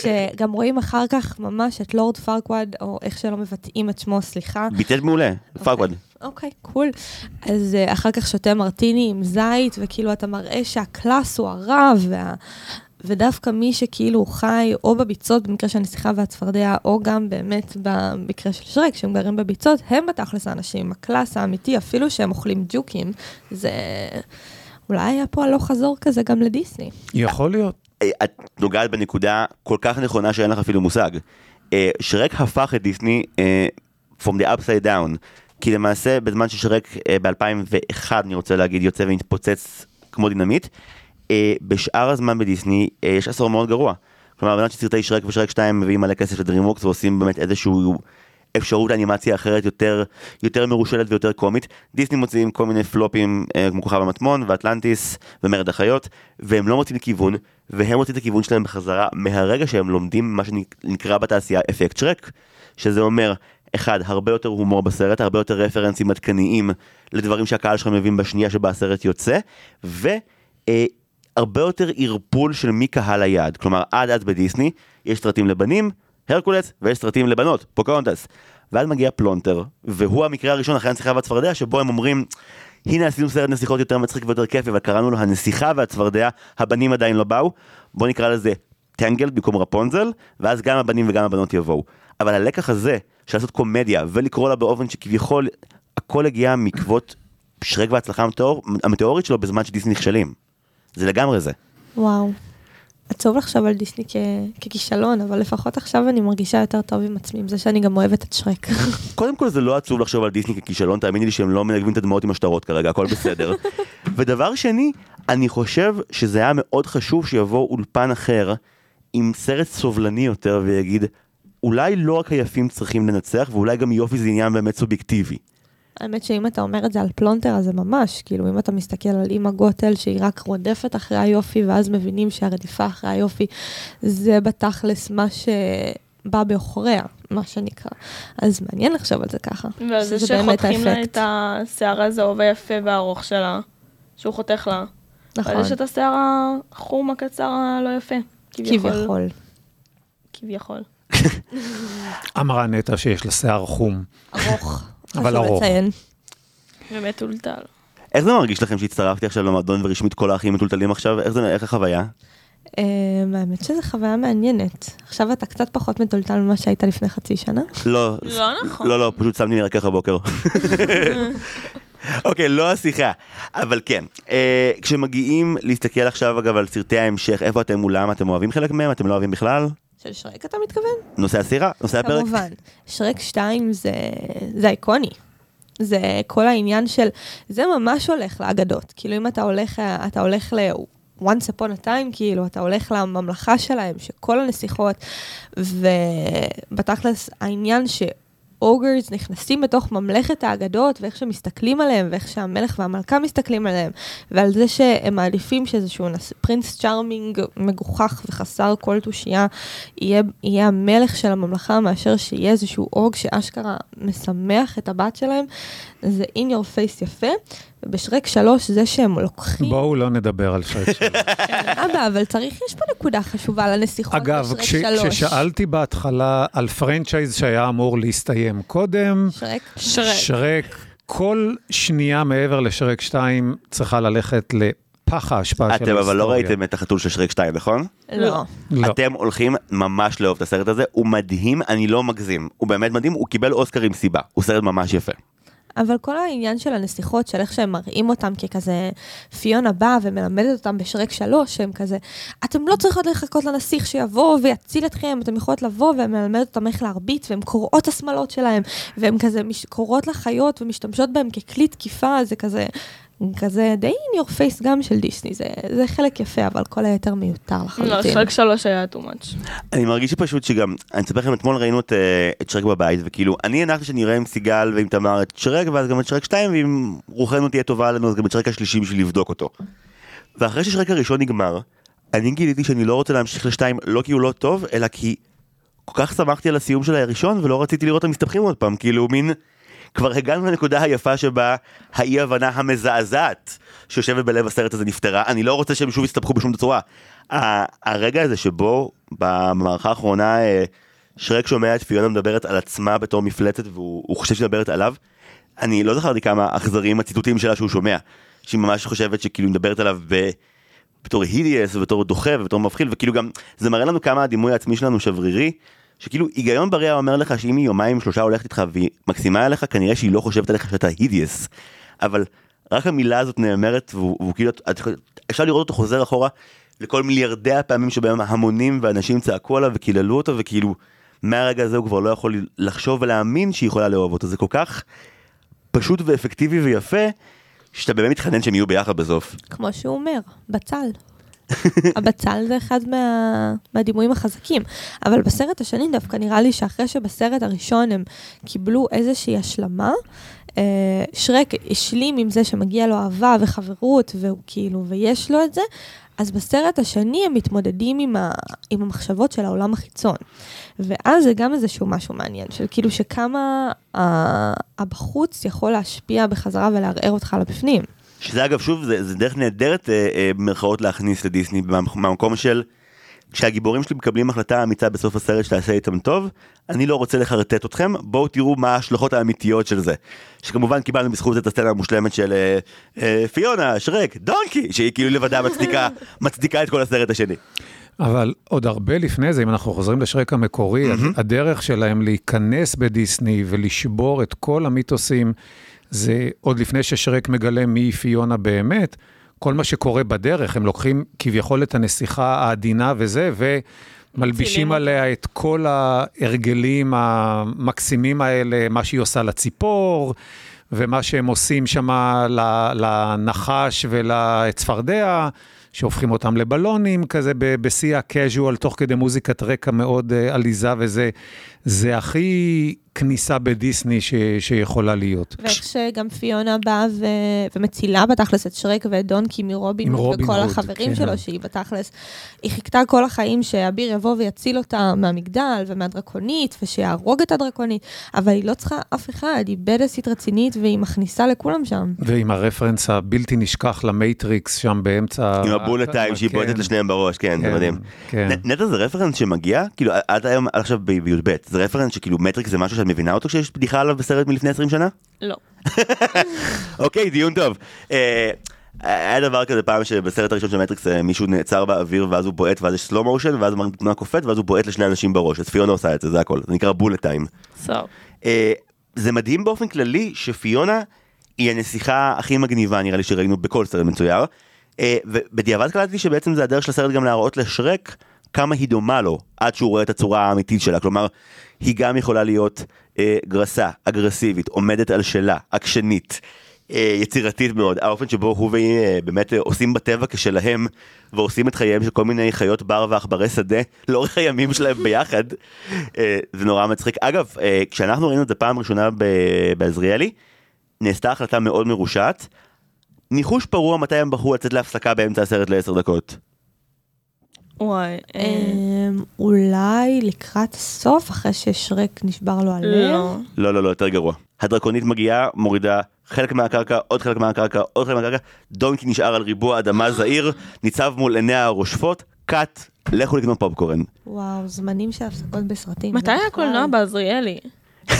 Speaker 3: שגם רואים אחר כך ממש את לורד פארקוואד, או איך שלא מבטאים את שמו, סליחה.
Speaker 1: ביטט מעולה, פרקווד.
Speaker 3: אוקיי, cool. אז אה, אחר כך שותה מרטיני עם זית, וכאילו אתה מראה שה class הוא הרב, וה... ודווקא מי שכאילו חי או בביצות, במקרה של הנסיכה והצפרדע, או גם באמת במקרה של שרק, שהם גרים בביצות, הם בתכלס האנשים, ה class האמיתי, אפילו שהם אוכלים ג'וקים, זה... אולי היה פה הלוך חזור כזה גם לדיסני.
Speaker 2: יכול להיות.
Speaker 1: אה, את נוגעת בנקודה כל כך נכונה שאין לך אפילו מושג. אה, שרק הפך את דיסני from the upside down. כי למעשה בזמן ששרק ב-2001, אני רוצה להגיד, יוצא ומתפוצץ כמו דינמיט, אה, בשאר הזמן בדיסני אה, יש עשור מאוד גרוע. כלומר, בזמן שסרטי שרק ושרק 2 מביאים מלא כסף לדרימוורקס ועושים באמת איזשהו אפשרות לאנימציה אחרת יותר, יותר מרושלת ויותר קומית. דיסני מוציאים כל מיני פלופים אה, כמו כוכב המטמון ואטלנטיס ומרד החיות, והם לא מוצאים כיוון, והם מוצאים את הכיוון שלהם בחזרה מהרגע שהם לומדים מה שנקרא בתעשייה אפקט שרק, שזה אומר, אחד, הרבה יותר הומור בסרט, הרבה יותר רפרנסים עדכניים לדברים שהקהל שלך מבין בשנייה שבה הסרט יוצא, ו... אה, יותר ערפול של מי קהל היעד. כלומר, עד אז בדיסני יש סרטים לבנים, הרקולס, ויש סרטים לבנות, פוקאונטס. ואז מגיע פלונטר, והוא המקרה הראשון אחרי הנסיכה והצפרדע, שבו הם אומרים, הנה עשינו סרט נסיכות יותר מצחיק ויותר כיפי, אבל קראנו לו הנסיכה והצפרדע, הבנים עדיין לא באו, בוא נקרא לזה טנגל במקום רפונזל, ואז גם הבנים וגם הבנות יבואו. אבל הלקח הזה, של לעשות קומדיה, ולקרוא לה באופן שכביכול הכל הגיע מקוות שרק וההצלחה המטאור, המטאורית שלו בזמן שדיסני נכשלים. זה לגמרי זה.
Speaker 3: וואו. עצוב לחשוב על דיסני כ- ככישלון, אבל לפחות עכשיו אני מרגישה יותר טוב עם עצמי, עם זה שאני גם אוהבת את שרק. *laughs*
Speaker 1: קודם כל זה לא עצוב לחשוב על דיסני ככישלון, תאמיני לי שהם לא מנגבים את הדמעות עם השטרות כרגע, הכל בסדר. *laughs* ודבר שני, אני חושב שזה היה מאוד חשוב שיבוא אולפן אחר עם סרט סובלני יותר ויגיד, אולי לא רק היפים צריכים לנצח, ואולי גם יופי זה עניין באמת סובייקטיבי.
Speaker 3: האמת שאם אתה אומר את זה על פלונטר, אז זה ממש, כאילו, אם אתה מסתכל על אימא גוטל, שהיא רק רודפת אחרי היופי, ואז מבינים שהרדיפה אחרי היופי, זה בתכלס מה שבא בעוכריה, מה שנקרא. אז מעניין לחשוב על זה ככה.
Speaker 4: ועל זה
Speaker 3: שזה באמת
Speaker 4: שחותכים לה. את השיער הזהוב היפה והארוך שלה, שהוא חותך לה.
Speaker 3: נכון,
Speaker 4: ועל זה שאת השיער החום הקצר הלא יפה. כביכול.
Speaker 3: כביכול.
Speaker 4: כביכול. *laughs*
Speaker 2: אמרה נטע שיש לה שיער חום.
Speaker 3: ארוך.
Speaker 2: אבל ארוך.
Speaker 3: לציין.
Speaker 4: ומטולטל.
Speaker 1: איך זה מרגיש לכם שהצטרפתי עכשיו למועדון ורשמית כל האחים מטולטלים עכשיו? איך זה, איך החוויה?
Speaker 3: אמ, האמת שזו חוויה מעניינת. עכשיו אתה קצת פחות מטולטל ממה שהיית לפני חצי שנה.
Speaker 1: לא,
Speaker 4: לא נכון.
Speaker 1: לא, לא, פשוט שמתי מרכך הבוקר. *laughs* אוקיי, לא השיחה, אבל כן. אה, כשמגיעים להסתכל עכשיו אגב על סרטי ההמשך, איפה אתם מולם? אתם אוהבים חלק מהם? אתם לא אוהבים בכלל?
Speaker 3: של שרק אתה מתכוון?
Speaker 1: נושא הסירה? נושא הפרק?
Speaker 3: כמובן. שרק 2 זה, זה איקוני. זה כל העניין של, זה ממש הולך לאגדות. כאילו אם אתה הולך, אתה הולך ל... once upon a time, כאילו, אתה הולך לממלכה שלהם, שכל הנסיכות, ובתכלס העניין ש... אוגרס נכנסים בתוך ממלכת האגדות, ואיך שמסתכלים עליהם, ואיך שהמלך והמלכה מסתכלים עליהם, ועל זה שהם מעדיפים שאיזשהו נס... פרינס צ'ארמינג מגוחך וחסר כל תושייה, יהיה, יהיה המלך של הממלכה, מאשר שיהיה איזשהו אוג שאשכרה משמח את הבת שלהם, זה in your face יפה. ובשרק שלוש זה שהם לוקחים...
Speaker 2: בואו לא נדבר על שרק שלוש. *laughs*
Speaker 3: אבא, אבל צריך, יש פה נקודה חשובה לנסיכות
Speaker 2: אגב,
Speaker 3: בשרק
Speaker 2: כש-
Speaker 3: שלוש.
Speaker 2: כששאלתי בהתחלה על פרנצ'ייז שהיה אמור להסתיים קודם,
Speaker 3: שרק.
Speaker 4: שרק.
Speaker 2: שרק, כל שנייה מעבר לשרק 2 צריכה ללכת לפח ההשפעה של ההיסטוריה.
Speaker 1: אתם אבל לא ראיתם את החתול של שרק 2, נכון?
Speaker 3: לא.
Speaker 2: לא.
Speaker 1: אתם הולכים ממש לאהוב את הסרט הזה, הוא מדהים, אני לא מגזים. הוא באמת מדהים, הוא קיבל אוסקר עם סיבה. הוא סרט ממש יפה.
Speaker 3: אבל כל העניין של הנסיכות, של איך שהם מראים אותם ככזה, פיונה באה ומלמדת אותם בשרק שלוש, שהם כזה, אתם לא צריכות לחכות לנסיך שיבוא ויציל אתכם, אתם יכולות לבוא ומלמדת אותם איך להרביץ, והן קוראות השמלות שלהם, והן כזה קוראות לחיות ומשתמשות בהם ככלי תקיפה, זה כזה, כזה די in your face גם של דיסני, זה, זה חלק יפה, אבל כל היתר מיותר
Speaker 4: לא,
Speaker 3: לחלוטין.
Speaker 4: שרק שלוש היה too much.
Speaker 1: אני מרגיש שפשוט שגם, אני אספר לכם, אתמול ראינו את, אה, את שרק בבית, וכאילו, אני הנחתי שאני אראה עם סיגל ועם תמר את שרק, ואז גם את שרק 2, ואם רוחנו תהיה טובה עלינו, אז גם את שרק השלישי בשביל לבדוק אותו. ואחרי ששרק הראשון נגמר, אני גיליתי שאני לא רוצה להמשיך לשתיים, לא כי הוא לא טוב, אלא כי כל כך שמחתי על הסיום של הראשון, ולא רציתי לראות את המסתבכים עוד פעם, כאילו מין... כבר הגענו לנקודה היפה שבה האי הבנה המזעזעת שיושבת בלב הסרט הזה נפתרה, אני לא רוצה שהם שוב יסתבכו בשום צורה. הרגע הזה שבו במערכה האחרונה אה, שרק שומע את פיונה מדברת על עצמה בתור מפלצת והוא הוא חושב שהיא מדברת עליו, אני לא זכרתי כמה אכזריים הציטוטים שלה שהוא שומע, שהיא ממש חושבת שכאילו מדברת עליו ב... בתור הידיאס ובתור דוחה ובתור מבחיל וכאילו גם זה מראה לנו כמה הדימוי העצמי שלנו שברירי שכאילו היגיון בריא אומר לך שאם היא יומיים שלושה הולכת איתך והיא מקסימה עליך כנראה שהיא לא חושבת עליך שאתה הידיאס אבל רק המילה הזאת נאמרת והוא, כאילו אפשר לראות אותו חוזר אחורה לכל מיליארדי הפעמים שבהם המונים ואנשים צעקו עליו וקיללו אותו וכאילו מהרגע הזה הוא כבר לא יכול לחשוב ולהאמין שהיא יכולה לאהוב אותו זה כל כך פשוט ואפקטיבי ויפה, שאתה באמת מתחנן שהם יהיו ביחד בסוף.
Speaker 3: כמו שהוא אומר, בצל. הבצל זה אחד מה, מהדימויים החזקים. אבל בסרט השני דווקא נראה לי שאחרי שבסרט הראשון הם קיבלו איזושהי השלמה, אה, שרק השלים עם זה שמגיע לו אהבה וחברות, והוא כאילו, ויש לו את זה, אז בסרט השני הם מתמודדים עם, ה, עם המחשבות של העולם החיצון. ואז זה גם איזשהו משהו מעניין, של כאילו שכמה ה- הבחוץ יכול להשפיע בחזרה ולערער אותך לבפנים.
Speaker 1: שזה אגב, שוב, זה, זה דרך נהדרת, אה, אה, במרכאות, להכניס לדיסני, מה- מהמקום של... כשהגיבורים שלי מקבלים החלטה אמיצה בסוף הסרט שתעשה איתם טוב, אני לא רוצה לחרטט אתכם, בואו תראו מה ההשלכות האמיתיות של זה. שכמובן קיבלנו בזכות את הסצנה המושלמת של אה, אה, פיונה, שרק, דונקי, שהיא כאילו לבדה מצדיקה, *laughs* מצדיקה את כל הסרט השני.
Speaker 2: אבל עוד הרבה לפני זה, אם אנחנו חוזרים לשרק המקורי, mm-hmm. הדרך שלהם להיכנס בדיסני ולשבור את כל המיתוסים, זה עוד לפני ששרק מגלה מי פיונה באמת, כל מה שקורה בדרך, הם לוקחים כביכול את הנסיכה העדינה וזה, ומלבישים עליה את כל ההרגלים המקסימים האלה, מה שהיא עושה לציפור, ומה שהם עושים שם לנחש ולצפרדע. שהופכים אותם לבלונים, כזה בשיא הקז'ואל, תוך כדי מוזיקת רקע מאוד uh, עליזה, וזה זה הכי כניסה בדיסני ש, שיכולה להיות.
Speaker 3: ואיך שגם פיונה באה ו... ומצילה בתכלס את שרק ואת דונקי מרובין הוד וכל
Speaker 2: הוד,
Speaker 3: החברים
Speaker 2: כן.
Speaker 3: שלו, שהיא בתכלס, היא חיכתה כל החיים שאביר יבוא ויציל אותה מהמגדל ומהדרקונית, ושיהרוג את הדרקונית, אבל היא לא צריכה אף אחד, היא בדסית רצינית והיא מכניסה לכולם שם.
Speaker 2: ועם הרפרנס הבלתי נשכח למטריקס שם באמצע...
Speaker 1: עם ה bullet time שהיא
Speaker 2: כן,
Speaker 1: בועטת לשניהם בראש, כן, זה
Speaker 2: כן,
Speaker 1: מדהים.
Speaker 2: כן.
Speaker 1: נטע זה רפרנס שמגיע, כאילו עד היום, עד עכשיו בי"ב, זה רפרנס שכאילו מטריקס זה משהו שאת מבינה אותו כשיש בדיחה עליו בסרט מלפני 20 שנה?
Speaker 4: לא. *laughs*
Speaker 1: אוקיי, דיון טוב. אה, היה דבר כזה פעם שבסרט הראשון של מטריקס אה, מישהו נעצר באוויר ואז הוא בועט ואז יש slow motion ואז הוא תמונה קופאת ואז הוא בועט לשני אנשים בראש, אז פיונה עושה את זה, זה הכל, זה נקרא bullet
Speaker 4: time.
Speaker 1: אה, זה מדהים באופן כללי שפיונה היא הנסיכה הכי מגניבה נראה לי שראינו בכל סרט מצויר. ובדיעבד קלטתי שבעצם זה הדרך של הסרט גם להראות לשרק כמה היא דומה לו עד שהוא רואה את הצורה האמיתית שלה. כלומר, היא גם יכולה להיות אה, גרסה, אגרסיבית, עומדת על שלה, עקשנית. אה, יצירתית מאוד, האופן שבו הוא והיא אה, באמת אה, עושים בטבע כשלהם ועושים את חייהם של כל מיני חיות בר ועכברי שדה *laughs* לאורך הימים שלהם ביחד, אה, זה נורא מצחיק. אגב, אה, כשאנחנו ראינו את זה פעם ראשונה בעזריאלי, נעשתה החלטה מאוד מרושעת. ניחוש פרוע מתי הם בחרו לצאת להפסקה באמצע הסרט לעשר דקות.
Speaker 4: וואי. אה,
Speaker 3: אמ, אולי לקראת הסוף, אחרי ששרק נשבר לו הלב.
Speaker 4: לא.
Speaker 1: לא, לא, לא, יותר גרוע. הדרקונית מגיעה, מורידה חלק מהקרקע, עוד חלק מהקרקע, עוד חלק מהקרקע, דונקי נשאר על ריבוע אדמה זעיר, ניצב מול עיניה הרושפות, קאט, לכו לקנות פופקורן.
Speaker 3: וואו, זמנים של הפסקות בסרטים.
Speaker 4: מתי
Speaker 3: זה
Speaker 4: היה
Speaker 3: בכלל-
Speaker 4: קולנוע בעזריאלי? *laughs*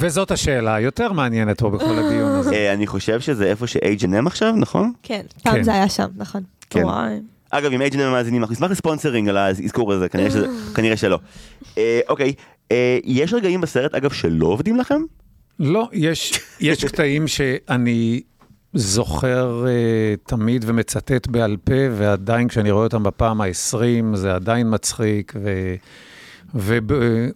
Speaker 2: וזאת השאלה היותר מעניינת פה בכל הדיון הזה.
Speaker 1: אה, אני חושב שזה איפה ש-H&M עכשיו, נכון?
Speaker 3: כן, פעם
Speaker 2: כן.
Speaker 3: זה היה שם, נכון.
Speaker 1: כן. אגב, אם H&M מאזינים, אנחנו נשמח לספונסרינג על האזכור הזה, כנראה שזה- *laughs* כנראה שלא. אה, אוקיי, אה, יש רגעים בסרט, אגב, שלא עובדים לכם?
Speaker 2: לא, יש, *laughs* יש קטעים שאני זוכר uh, תמיד ומצטט בעל פה, ועדיין כשאני רואה אותם בפעם ה-20, זה עדיין מצחיק, ו... וב-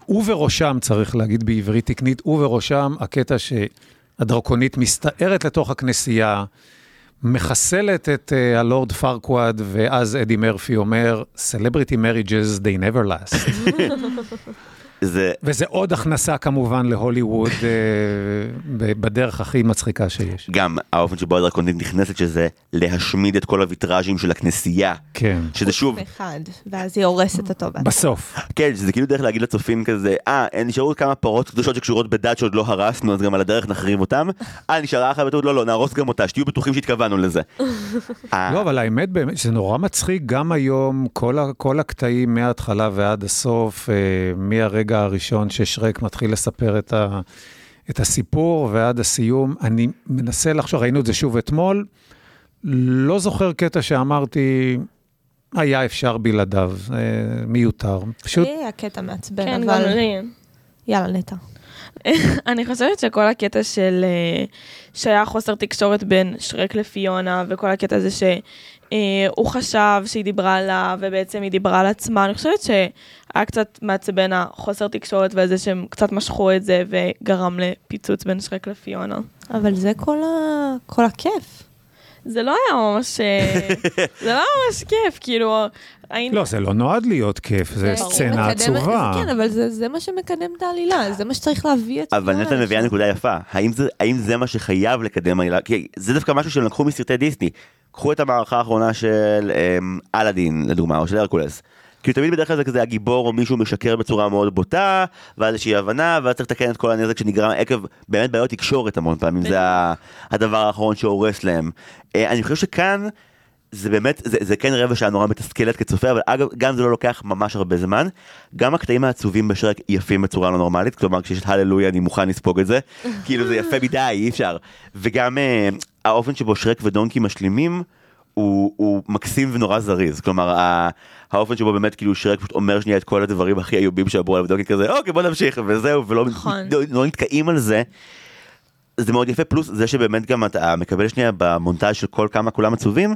Speaker 2: ובראשם, צריך להגיד בעברית תקנית, ובראשם הקטע שהדרקונית מסתערת לתוך הכנסייה, מחסלת את uh, הלורד פרקוואד, ואז אדי מרפי אומר, Celebrity marriages, they never last. *laughs*
Speaker 1: זה...
Speaker 2: וזה עוד הכנסה כמובן להוליווד אה, בדרך הכי מצחיקה שיש.
Speaker 1: גם האופן שבו הדרקונית נכנסת, שזה להשמיד את כל הוויטראז'ים של הכנסייה.
Speaker 2: כן.
Speaker 1: שזה שוב,
Speaker 3: אחד, ואז היא הורסת אותו.
Speaker 2: בסוף.
Speaker 1: כן, שזה כאילו דרך להגיד לצופים כזה, אה, נשארו כמה פרות קדושות שקשורות בדת שעוד לא הרסנו, אז גם על הדרך נחריב אותם. *laughs* אה, נשארה אחת בטעות, לא, לא, נהרוס גם אותה, שתהיו בטוחים שהתכוונו לזה. *laughs* אה,
Speaker 2: לא, אבל האמת באמת שזה נורא מצחיק, גם היום, כל, כל הקטעים מההתחלה ועד הסוף, אה, מהרגע הראשון ששרק מתחיל לספר את, ה, את הסיפור ועד הסיום, אני מנסה לחשוב, ראינו את זה שוב אתמול, לא זוכר קטע שאמרתי, היה אפשר בלעדיו, אה, מיותר. פשוט,
Speaker 3: לי היה קטע מעצבן,
Speaker 4: כן, גם
Speaker 3: אבל
Speaker 4: לי.
Speaker 3: יאללה, נטע. *laughs*
Speaker 4: אני חושבת שכל הקטע של... אה, שהיה חוסר תקשורת בין שרק לפיונה, וכל הקטע הזה שהוא חשב שהיא דיברה עליו, ובעצם היא דיברה על עצמה, אני חושבת שהיה קצת מעצבן החוסר תקשורת וזה שהם קצת משכו את זה, וגרם לפיצוץ בין שרק לפיונה.
Speaker 3: אבל זה כל, ה... כל הכיף.
Speaker 4: זה לא היה ממש... אה, *laughs* זה לא היה ממש כיף, כאילו... היינו...
Speaker 2: לא, זה לא נועד להיות כיף, זה סצנה
Speaker 3: מקדם-
Speaker 2: עצובה.
Speaker 3: זה כן, אבל זה, זה מה שמקדם את העלילה, זה מה שצריך להביא את
Speaker 1: אבל נטע מביאה. נקודה יפה, האם זה, האם זה מה שחייב לקדם עלילה? כי זה דווקא משהו שהם לקחו מסרטי דיסני. קחו את המערכה האחרונה של אמ, אלאדין לדוגמה, או של הרקולס. כאילו תמיד בדרך כלל זה כזה הגיבור או מישהו משקר בצורה מאוד בוטה, ואז איזושהי הבנה, ואז צריך לתקן את כל הנזק שנגרם עקב באמת בעיות תקשורת המון פעמים, זה הדבר האחרון שהורס להם. אה, אני חושב שכאן... זה באמת, זה, זה כן רבע שעה נורא מתסכלת כצופה, אבל אגב, גם זה לא לוקח ממש הרבה זמן. גם הקטעים העצובים בשרק יפים בצורה לא נורמלית, כלומר כשיש את הללויה אני מוכן לספוג את זה, *laughs* כאילו זה יפה מדי, אי אפשר. וגם אה, האופן שבו שרק ודונקי משלימים, הוא, הוא מקסים ונורא זריז, כלומר ה- האופן שבו באמת כאילו שרק פשוט אומר שנייה את כל הדברים הכי איובים שעברו עליו, ודונקי כזה, אוקיי בוא נמשיך, וזהו, ולא
Speaker 4: נכון.
Speaker 1: לא, לא נתקעים על זה. זה מאוד יפה, פלוס זה שבאמת גם אתה מקבל שנייה במונטאז' של כל כמה כולם עצובים,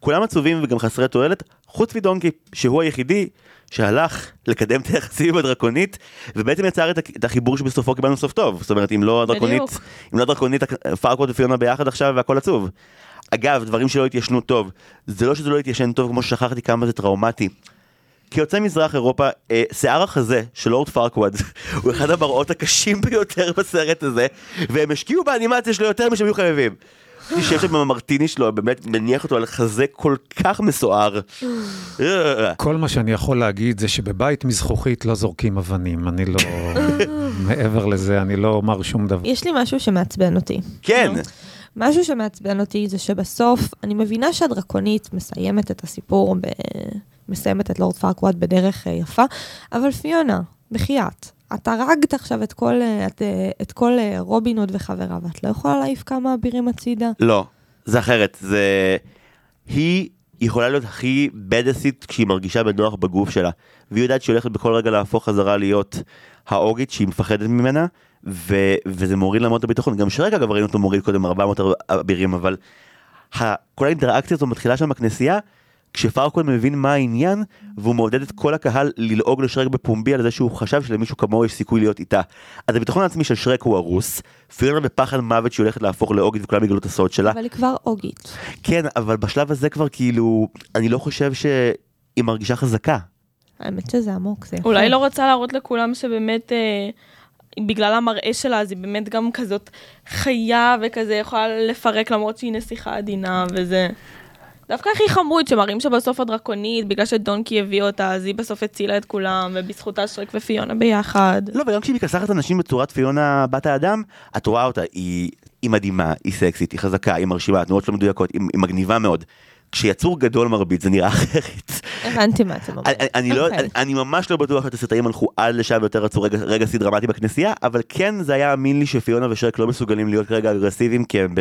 Speaker 1: כולם עצובים וגם חסרי תועלת, חוץ מדונקי, שהוא היחידי שהלך לקדם את היחסים עם הדרקונית, ובעצם יצר את, החיבור שבסופו קיבלנו סוף טוב. זאת אומרת, אם לא הדרקונית. אם לא הדרקונית, פרקוט ופיונה ביחד עכשיו והכל עצוב. אגב, דברים שלא התיישנו טוב, זה לא שזה לא התיישן טוב כמו ששכחתי כמה זה טראומטי. כיוצא מזרח אירופה, אה, שיער החזה של לורד פרקווד *laughs* הוא אחד המראות הקשים ביותר בסרט הזה, והם השקיעו באנימציה שלו יותר משהם היו חייבים. תשב שם עם המרטיני שלו, באמת מניח אותו על חזה כל כך מסוער.
Speaker 2: כל מה שאני יכול להגיד זה שבבית מזכוכית לא זורקים אבנים, אני לא... *laughs* מעבר לזה, אני לא אומר שום דבר.
Speaker 3: יש לי משהו שמעצבן אותי.
Speaker 1: כן,
Speaker 3: משהו שמעצבן אותי זה שבסוף, אני מבינה שהדרקונית מסיימת את הסיפור, ב... מסיימת את לורד פארקוואט בדרך אה, יפה, אבל פיונה, בחייאת, את הרגת עכשיו את כל, את, את כל אה, רובין הוד וחבריו, ואת לא יכולה להעיף כמה אבירים הצידה?
Speaker 1: לא, זה אחרת, זה... היא יכולה להיות הכי בדסית כשהיא מרגישה בנוח בגוף שלה, והיא יודעת שהיא הולכת בכל רגע להפוך חזרה להיות האוגית שהיא מפחדת ממנה, ו... וזה מוריד לה מאוד את הביטחון. גם שרק אגב ראינו אותו מוריד קודם 400 אבירים, אבל. כל האינטראקציה הזו מתחילה שם בכנסייה, כשפרקון מבין מה העניין, והוא מעודד את כל הקהל ללעוג לשרק בפומבי על זה שהוא חשב שלמישהו כמוהו יש סיכוי להיות איתה. אז הביטחון העצמי של שרק הוא הרוס, פיונה בפחד מוות שהיא הולכת להפוך לאוגית וכולם יגלו את הסוד שלה.
Speaker 3: אבל היא כבר אוגית.
Speaker 1: כן, אבל בשלב הזה כבר כאילו, אני לא חושב שהיא מרגישה חזקה.
Speaker 3: האמת שזה עמוק, זה יפה.
Speaker 4: אולי לא רוצה להראות לכולם שבאמת, אה, בגלל המראה שלה, אז היא באמת גם כזאת חיה וכזה יכולה לפרק למרות שהיא נסיכה עדינה וזה. דווקא הכי חמוד שמראים שבסוף הדרקונית, בגלל שדונקי הביא אותה, אז היא בסוף הצילה את כולם, ובזכותה שרק ופיונה ביחד.
Speaker 1: לא, וגם כשהיא מכסחת אנשים בצורת פיונה בת האדם, את רואה אותה, היא, היא מדהימה, היא סקסית, היא חזקה, היא מרשימה, התנועות שלה מדויקות, היא, היא מגניבה מאוד. כשיצור גדול מרביץ זה נראה *laughs* אחרת.
Speaker 3: הבנתי מה אתם אומרים.
Speaker 1: אני, אני, לא,
Speaker 3: אוקיי.
Speaker 1: אני, אני ממש לא בטוח שהתסרטאים הלכו עד לשם ויותר רצו רגע, רגע שיא דרמטי בכנסייה, אבל כן זה היה אמין לי שפיונה ושרק לא מסוגלים להיות כרגע אגרסיביים כי הם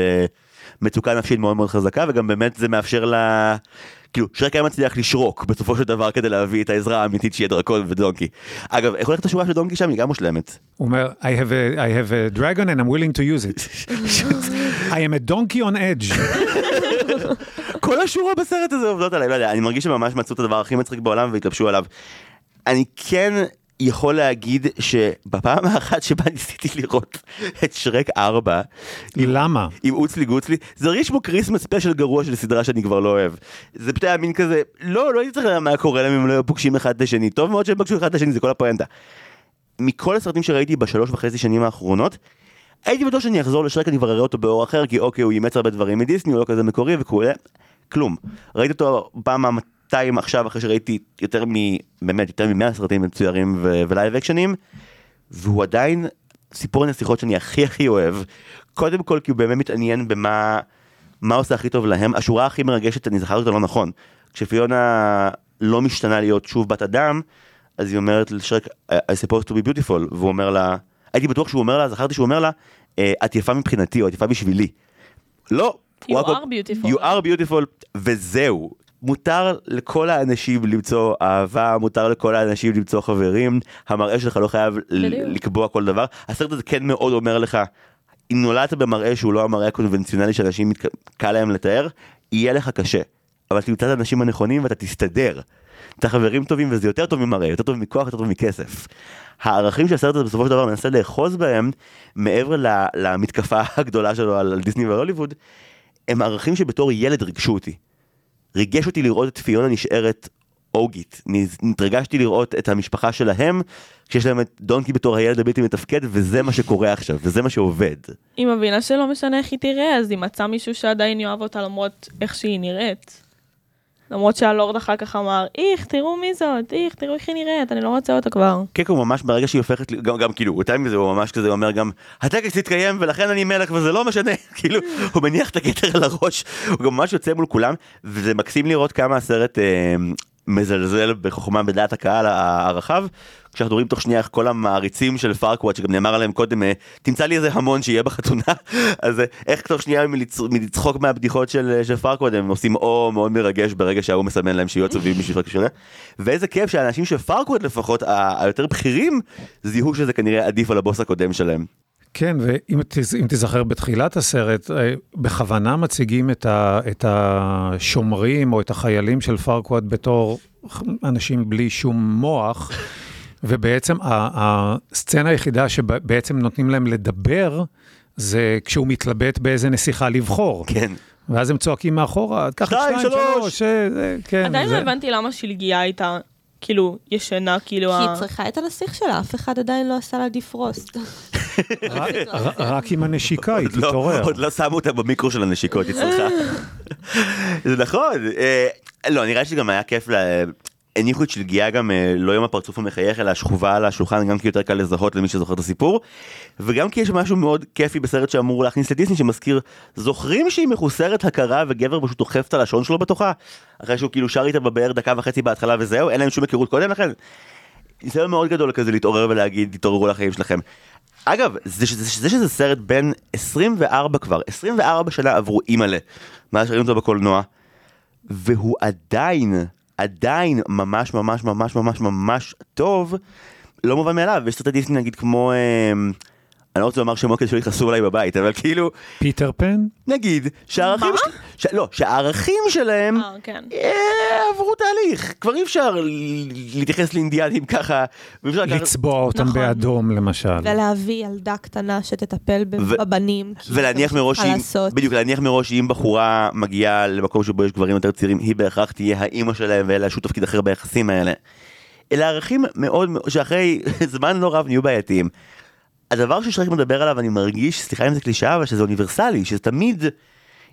Speaker 1: במצוקה נפשית מאוד מאוד חזקה וגם באמת זה מאפשר לה... כאילו שרק היה מצליח לשרוק בסופו של דבר כדי להביא את העזרה האמיתית שיהיה דרקון ודונקי. אגב, איך הולכת השורה של דונקי שם? היא גם מושלמת.
Speaker 2: הוא אומר, I have, a, I have a dragon and I'm willing to use it. *laughs* I am a donkey on edge. *laughs*
Speaker 1: כל השורה בסרט הזה עובדות עליי, לא יודע, אני מרגיש שממש מצאו את הדבר הכי מצחיק בעולם והתלבשו עליו. אני כן יכול להגיד שבפעם האחת שבה ניסיתי לראות את שרק 4
Speaker 2: למה?
Speaker 1: עם עוץ לי גוץ לי, זה הרגיש כמו Christmas special גרוע של סדרה שאני כבר לא אוהב. זה פשוט היה מין כזה, לא, לא הייתי צריך לדעת מה קורה להם אם לא היו פוגשים אחד את השני, טוב מאוד שהם פגשו אחד את השני, זה כל הפואנטה. מכל הסרטים שראיתי בשלוש וחצי שנים האחרונות, הייתי בטוח שאני אחזור לשרק, אני כבר אראה אותו באור אחר, כי אוקיי, הוא אימץ הרבה דברים מדיסני, הוא לא כזה מקורי וכולי, כלום. ראיתי אותו פעם מהמאתיים עכשיו, אחרי שראיתי יותר מ... באמת, יותר ממאה סרטים מצוירים ו- ולייב אקשנים, והוא עדיין סיפור הנסיכות שאני הכי הכי אוהב. קודם כל כי הוא באמת מתעניין במה מה עושה הכי טוב להם. השורה הכי מרגשת, אני זכרתי אותה לא נכון. כשפיונה לא משתנה להיות שוב בת אדם, אז היא אומרת לשרק, I supposed to be beautiful, והוא אומר לה, הייתי בטוח שהוא אומר לה, זכרתי שהוא אומר לה, "אה, את יפה מבחינתי, או את יפה בשבילי. לא.
Speaker 4: You are beautiful.
Speaker 1: You are beautiful, וזהו. מותר לכל האנשים למצוא אהבה, מותר לכל האנשים למצוא חברים, המראה שלך לא חייב. לקבוע כל דבר. הסרט הזה כן מאוד אומר לך, אם נולדת במראה שהוא לא המראה הקונבנציונלי שאנשים. קל להם לתאר, יהיה לך קשה. אבל תמצא את האנשים הנכונים ואתה תסתדר. אתה חברים טובים וזה יותר טוב ממראה, יותר טוב מכוח, יותר טוב מכסף. הערכים שהסרט הזה בסופו של דבר מנסה לאחוז בהם, מעבר למתקפה הגדולה שלו על, דיסני והוליווד, הם ערכים שבתור ילד ריגשו אותי. ריגש אותי לראות את פיונה נשארת אוגית. התרגשתי לראות את המשפחה שלהם, כשיש להם את דונקי בתור הילד הבלתי מתפקד, וזה מה שקורה עכשיו, וזה מה שעובד.
Speaker 4: היא מבינה שלא משנה איך היא תראה, אז היא מצאה מישהו שעדיין יאהב אותה למרות איך שהיא נראית. למרות שהלורד אחר כך אמר, איך, תראו מי זאת, איך, תראו איך היא נראית, אני לא רוצה אותה כבר.
Speaker 1: כן, הוא ממש ברגע שהיא הופכת, גם, גם כאילו, יותר מזה, הוא ממש כזה אומר גם, הטקס יתקיים ולכן אני מלך וזה לא משנה, *laughs* כאילו, הוא מניח את הכתר על הראש, הוא גם ממש יוצא מול כולם, וזה מקסים לראות כמה הסרט אה, מזלזל בחוכמה בדעת הקהל הרחב, כשאנחנו רואים תוך שנייה איך כל המעריצים של פארקוואט, שגם נאמר עליהם קודם, אה, תמצא לי איזה המון שיהיה בחתונה, *laughs* אז אה, איך תוך שנייה מלצ... מלצחוק מהבדיחות של, של פארקוואט, הם עושים או מאוד מרגש ברגע שההוא מסמן להם שיהיו עצובים בשביל פרק שונה, ואיזה כיף שהאנשים של פארקוואט לפחות, היותר בכירים, זיהו שזה כנראה עדיף על הבוס הקודם שלהם.
Speaker 2: כן, ואם תיזכר בתחילת הסרט, אה, בכוונה מציגים את, ה, את השומרים או את החיילים של פרקוואט בתור אנשים בלי שום מוח, ובעצם הסצנה היחידה שבעצם נותנים להם לדבר, זה כשהוא מתלבט באיזה נסיכה לבחור.
Speaker 1: כן.
Speaker 2: ואז הם צועקים מאחורה, קח את
Speaker 1: שתיים,
Speaker 2: שתיים,
Speaker 1: שלוש.
Speaker 2: שלוש, אה, כן.
Speaker 4: עדיין
Speaker 2: זה-
Speaker 4: לא הבנתי למה שלגיה הייתה, כאילו, ישנה, כאילו,
Speaker 3: כי
Speaker 4: ה-
Speaker 3: היא צריכה את הנסיך שלה, אף אחד עדיין לא עשה לה דיפרוסט.
Speaker 2: רק- עם הנשיקה היא
Speaker 1: לא-
Speaker 2: תתעורר.
Speaker 1: עוד לא שמו אותה במיקרו של הנשיקות, היא צריכה. זה נכון. אה, לא, נראה שגם היה כיף. הניחו את שלגיה גם אה, לא עם הפרצוף המחייך, אלא שכובה על השולחן, גם כי יותר קל לזהות למי שזוכר את הסיפור. וגם כי יש משהו מאוד כיפי בסרט שאמור להכניס לדיסני, שמזכיר, זוכרים שהיא מחוסרת הכרה וגבר פשוט דוחף את הלשון שלו בתוכה? אחרי שהוא כאילו שר איתה בבאר דקה וחצי בהתחלה וזהו, אין להם שום היכרות קודם לכן. ניסיון מאוד גדול כזה להתעורר ולהגיד, תתעוררו לחיים שלכם. אגב, זה, זה, זה שזה סרט בין 24 כבר, 24 שנה עברו אימא'לה, מאז שראינו אותו בקולנוע, והוא עדיין, עדיין ממש ממש ממש ממש ממש טוב, לא מובן מאליו, יש סרטי דיסני נגיד כמו, אה, אני לא רוצה לומר שמות כדי שלא יכעסו עליי בבית, אבל כאילו,
Speaker 2: פיטר פן?
Speaker 1: נגיד, שהערכים,
Speaker 4: מה?
Speaker 1: ש, לא, שהערכים שלהם,
Speaker 4: אה, כן.
Speaker 1: אה, עברו תהליך, כבר אי אפשר להתייחס לאינדיאנים ככה,
Speaker 2: לצבוע אותם
Speaker 3: נכון.
Speaker 2: באדום למשל.
Speaker 3: ולהביא ילדה קטנה שתטפל ב-
Speaker 1: ו-
Speaker 3: בבנים. כי
Speaker 1: ולהניח מראש, שאם,
Speaker 3: לעשות.
Speaker 1: בדיוק, להניח מראש שאם בחורה מגיעה למקום שבו יש גברים יותר צעירים, היא בהכרח תהיה האימא שלהם ואין לה שום תפקיד אחר ביחסים האלה. אלה ערכים מאוד, מאוד- שאחרי *laughs* זמן לא רב נהיו בעייתיים. הדבר ששרק מדבר עליו, אני מרגיש, סליחה אם זה קלישאה, אבל שזה אוניברסלי, שזה תמיד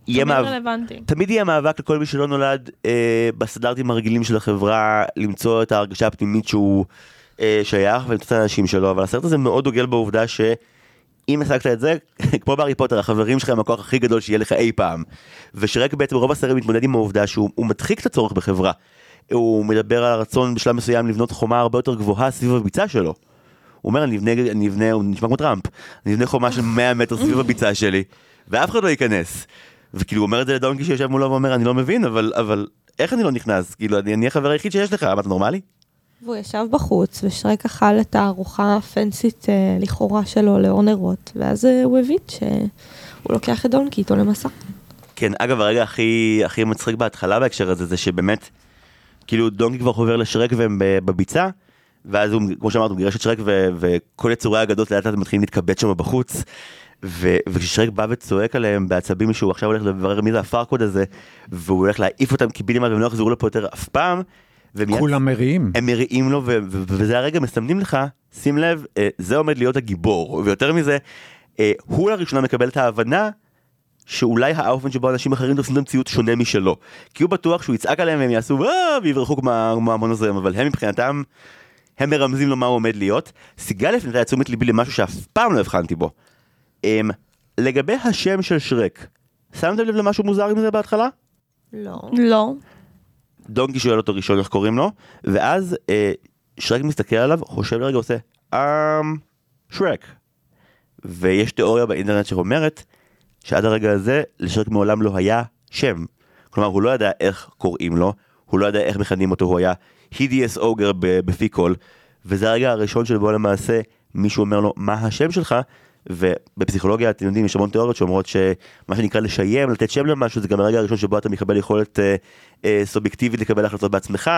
Speaker 1: יהיה
Speaker 4: תמיד
Speaker 1: מאבק.
Speaker 4: רלוונטי.
Speaker 1: תמיד יהיה מאבק לכל מי שלא נולד אה, בסטנדרטים הרגילים של החברה, למצוא את ההרגשה הפנימית שהוא אה, שייך ולמצוא את האנשים שלו, אבל הסרט הזה מאוד דוגל בעובדה שאם השגת את זה, *laughs* כמו בארי פוטר, החברים שלך הם הכוח הכי גדול שיהיה לך אי פעם. ושרק בעצם רוב הסרט מתמודד עם העובדה שהוא הוא מדחיק את הצורך בחברה. הוא מדבר על הרצון בשלב מסוים לבנות חומה הרבה יותר גבוהה סביב הביצה שלו. הוא אומר, אני אבנה, אני אבנה, הוא נשמע כמו טראמפ, אני אבנה חומה של 100 מטר סביב הביצה שלי, ואף אחד לא ייכנס. וכאילו הוא אומר את זה לדונקי שיושב מולו ואומר, אני לא מבין, אבל, אבל איך אני לא נכנס? כאילו, אני אני החבר היחיד שיש לך, מה, אתה נורמלי?
Speaker 3: והוא ישב בחוץ, ושרק אכל את הארוחה הפנסית אה, לכאורה שלו לאור נרות, ואז אה, הוא הבין שהוא לוקח את דונקי איתו למסע.
Speaker 1: כן, אגב, הרגע הכי, הכי מצחיק בהתחלה בהקשר הזה, זה שבאמת, כאילו דונקי כבר חובר לשרק והם בביצה, ואז הוא, כמו שאמרת, הוא גירש את שרק, ו- וכל יצורי האגדות לאט לאט מתחילים להתקבץ שם בחוץ. ו- וכששרק בא וצועק עליהם בעצבים שהוא עכשיו הולך לברר מי זה הפארקוד הזה, והוא הולך להעיף אותם קיבינימט והם לא יחזרו לפה יותר אף פעם, ומיד
Speaker 2: כולם מריעים.
Speaker 1: הם מריעים לו, ו- ו- וזה הרגע מסמנים לך, שים לב, אה, זה עומד להיות הגיבור, ויותר מזה, אה, הוא לראשונה מקבל את ההבנה שאולי האופן שבו אנשים אחרים תופסים את המציאות שונה משלו. כי הוא בטוח שהוא יצעק עליהם והם יעשו אה, ויברחו כמו מהמון הזרם, אבל הם מבחינתם, הם מרמזים לו מה הוא עומד להיות. סיגל הפנתה את תשומת ליבי למשהו שאף פעם לא הבחנתי בו. אמ, לגבי השם של שרק, שמתם לב למשהו מוזר עם זה בהתחלה?
Speaker 3: לא.
Speaker 4: לא.
Speaker 1: דונקי שואל אותו ראשון איך קוראים לו, ואז אה, שרק מסתכל עליו, חושב לרגע, עושה אמ... שרק. ויש תיאוריה באינטרנט שאומרת שעד הרגע הזה לשרק מעולם לא היה שם. כלומר, הוא לא ידע איך קוראים לו, הוא לא ידע איך מכנים אותו, הוא היה הידיאס אוגר בפי קול, וזה הרגע הראשון שבו למעשה מישהו אומר לו, מה השם שלך? ובפסיכולוגיה, אתם יודעים, יש המון תיאוריות שאומרות שמה שנקרא לשיים, לתת שם למשהו, זה גם הרגע הראשון שבו אתה מקבל יכולת אה, אה, סובייקטיבית לקבל החלטות בעצמך,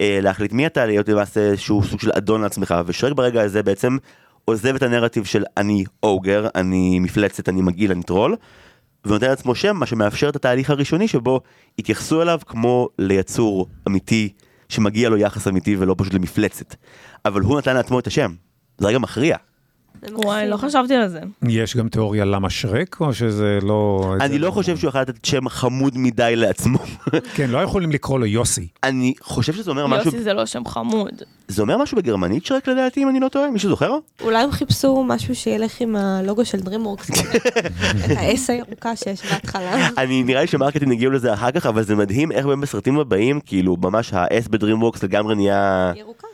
Speaker 1: אה, להחליט מי אתה, להיות למעשה איזשהו סוג של אדון לעצמך, ושרק ברגע הזה בעצם עוזב את הנרטיב של אני אוגר, אני מפלצת, אני מגעיל, אני טרול, ונותן לעצמו שם, מה שמאפשר את התהליך הראשוני שבו התייחסו אליו כמו ליצור אמיתי, שמגיע לו יחס אמיתי ולא פשוט למפלצת. אבל הוא נתן לעצמו את השם, זה רגע מכריע.
Speaker 4: וואי, לא חשבתי על זה.
Speaker 2: יש גם תיאוריה למה שרק, או שזה לא...
Speaker 1: אני לא חושב שהוא יכול לתת שם חמוד מדי לעצמו. *laughs*
Speaker 2: כן, לא יכולים לקרוא לו יוסי.
Speaker 1: אני חושב שזה אומר משהו,
Speaker 4: יוסי זה לא שם חמוד.
Speaker 1: זה אומר משהו בגרמנית שרק לדעתי אם אני לא טועה, מישהו זוכר?
Speaker 3: אולי הם חיפשו משהו שילך עם הלוגו של DreamWorks, *laughs* את האס הירוקה שיש בהתחלה.
Speaker 1: אני נראה לי ש marketing הגיעו לזה אחר כך, אבל זה מדהים איך באמת בסרטים הבאים, כאילו ממש ה-S בדרימוורקס לגמרי נהיה
Speaker 3: ירוקה,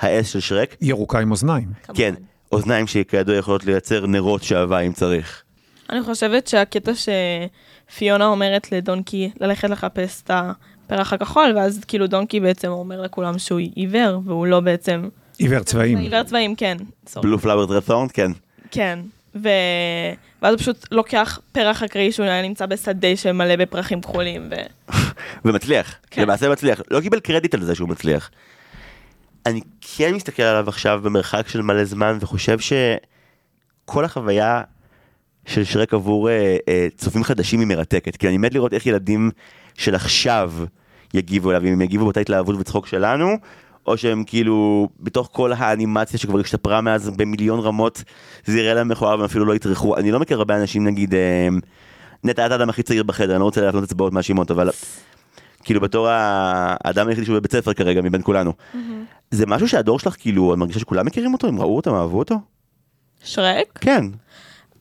Speaker 1: ה-S של שרק.
Speaker 2: ירוקה עם אוזניים.
Speaker 1: כן, אוזניים שכידוע יכולות לייצר נרות שעווה אם צריך.
Speaker 4: אני חושבת שהקטע שפיונה אומרת לדונקי ללכת לחפש את הפרח הכחול, ואז כאילו דונקי בעצם אומר לכולם שהוא עיוור, והוא לא בעצם...
Speaker 2: עיוור צבעים.
Speaker 4: עיוור צבעים, כן.
Speaker 1: בלו פלאבר דרפורנד, כן.
Speaker 4: כן. ו... ואז הוא פשוט לוקח פרח אקראי שהוא היה נמצא בשדה שמלא בפרחים כחולים, ו... *laughs*
Speaker 1: ומצליח,
Speaker 4: כן.
Speaker 1: למעשה מצליח, לא קיבל קרדיט על זה שהוא מצליח. אני כן מסתכל עליו עכשיו במרחק של מלא זמן וחושב שכל החוויה של שרק עבור אה, אה, צופים חדשים היא מרתקת, כי אני מת לראות איך ילדים של עכשיו יגיבו אליו, אם הם יגיבו באותה התלהבות וצחוק שלנו, או שהם כאילו, בתוך כל האנימציה שכבר השתפרה מאז במיליון רמות, זה יראה להם מכוער והם אפילו לא יטרחו. אני לא מכיר הרבה אנשים, נגיד, אה, נטע, אתה האדם הכי צעיר בחדר, אני לא רוצה להפנות אצבעות מאשימות, אבל כאילו בתור האדם היחידי שהוא בבית ספר כרגע מבין כולנו. זה משהו שהדור שלך, כאילו, את מרגישה שכולם מכירים אותו? הם ראו אותו, הם אהבו אותו?
Speaker 4: שרק?
Speaker 1: כן.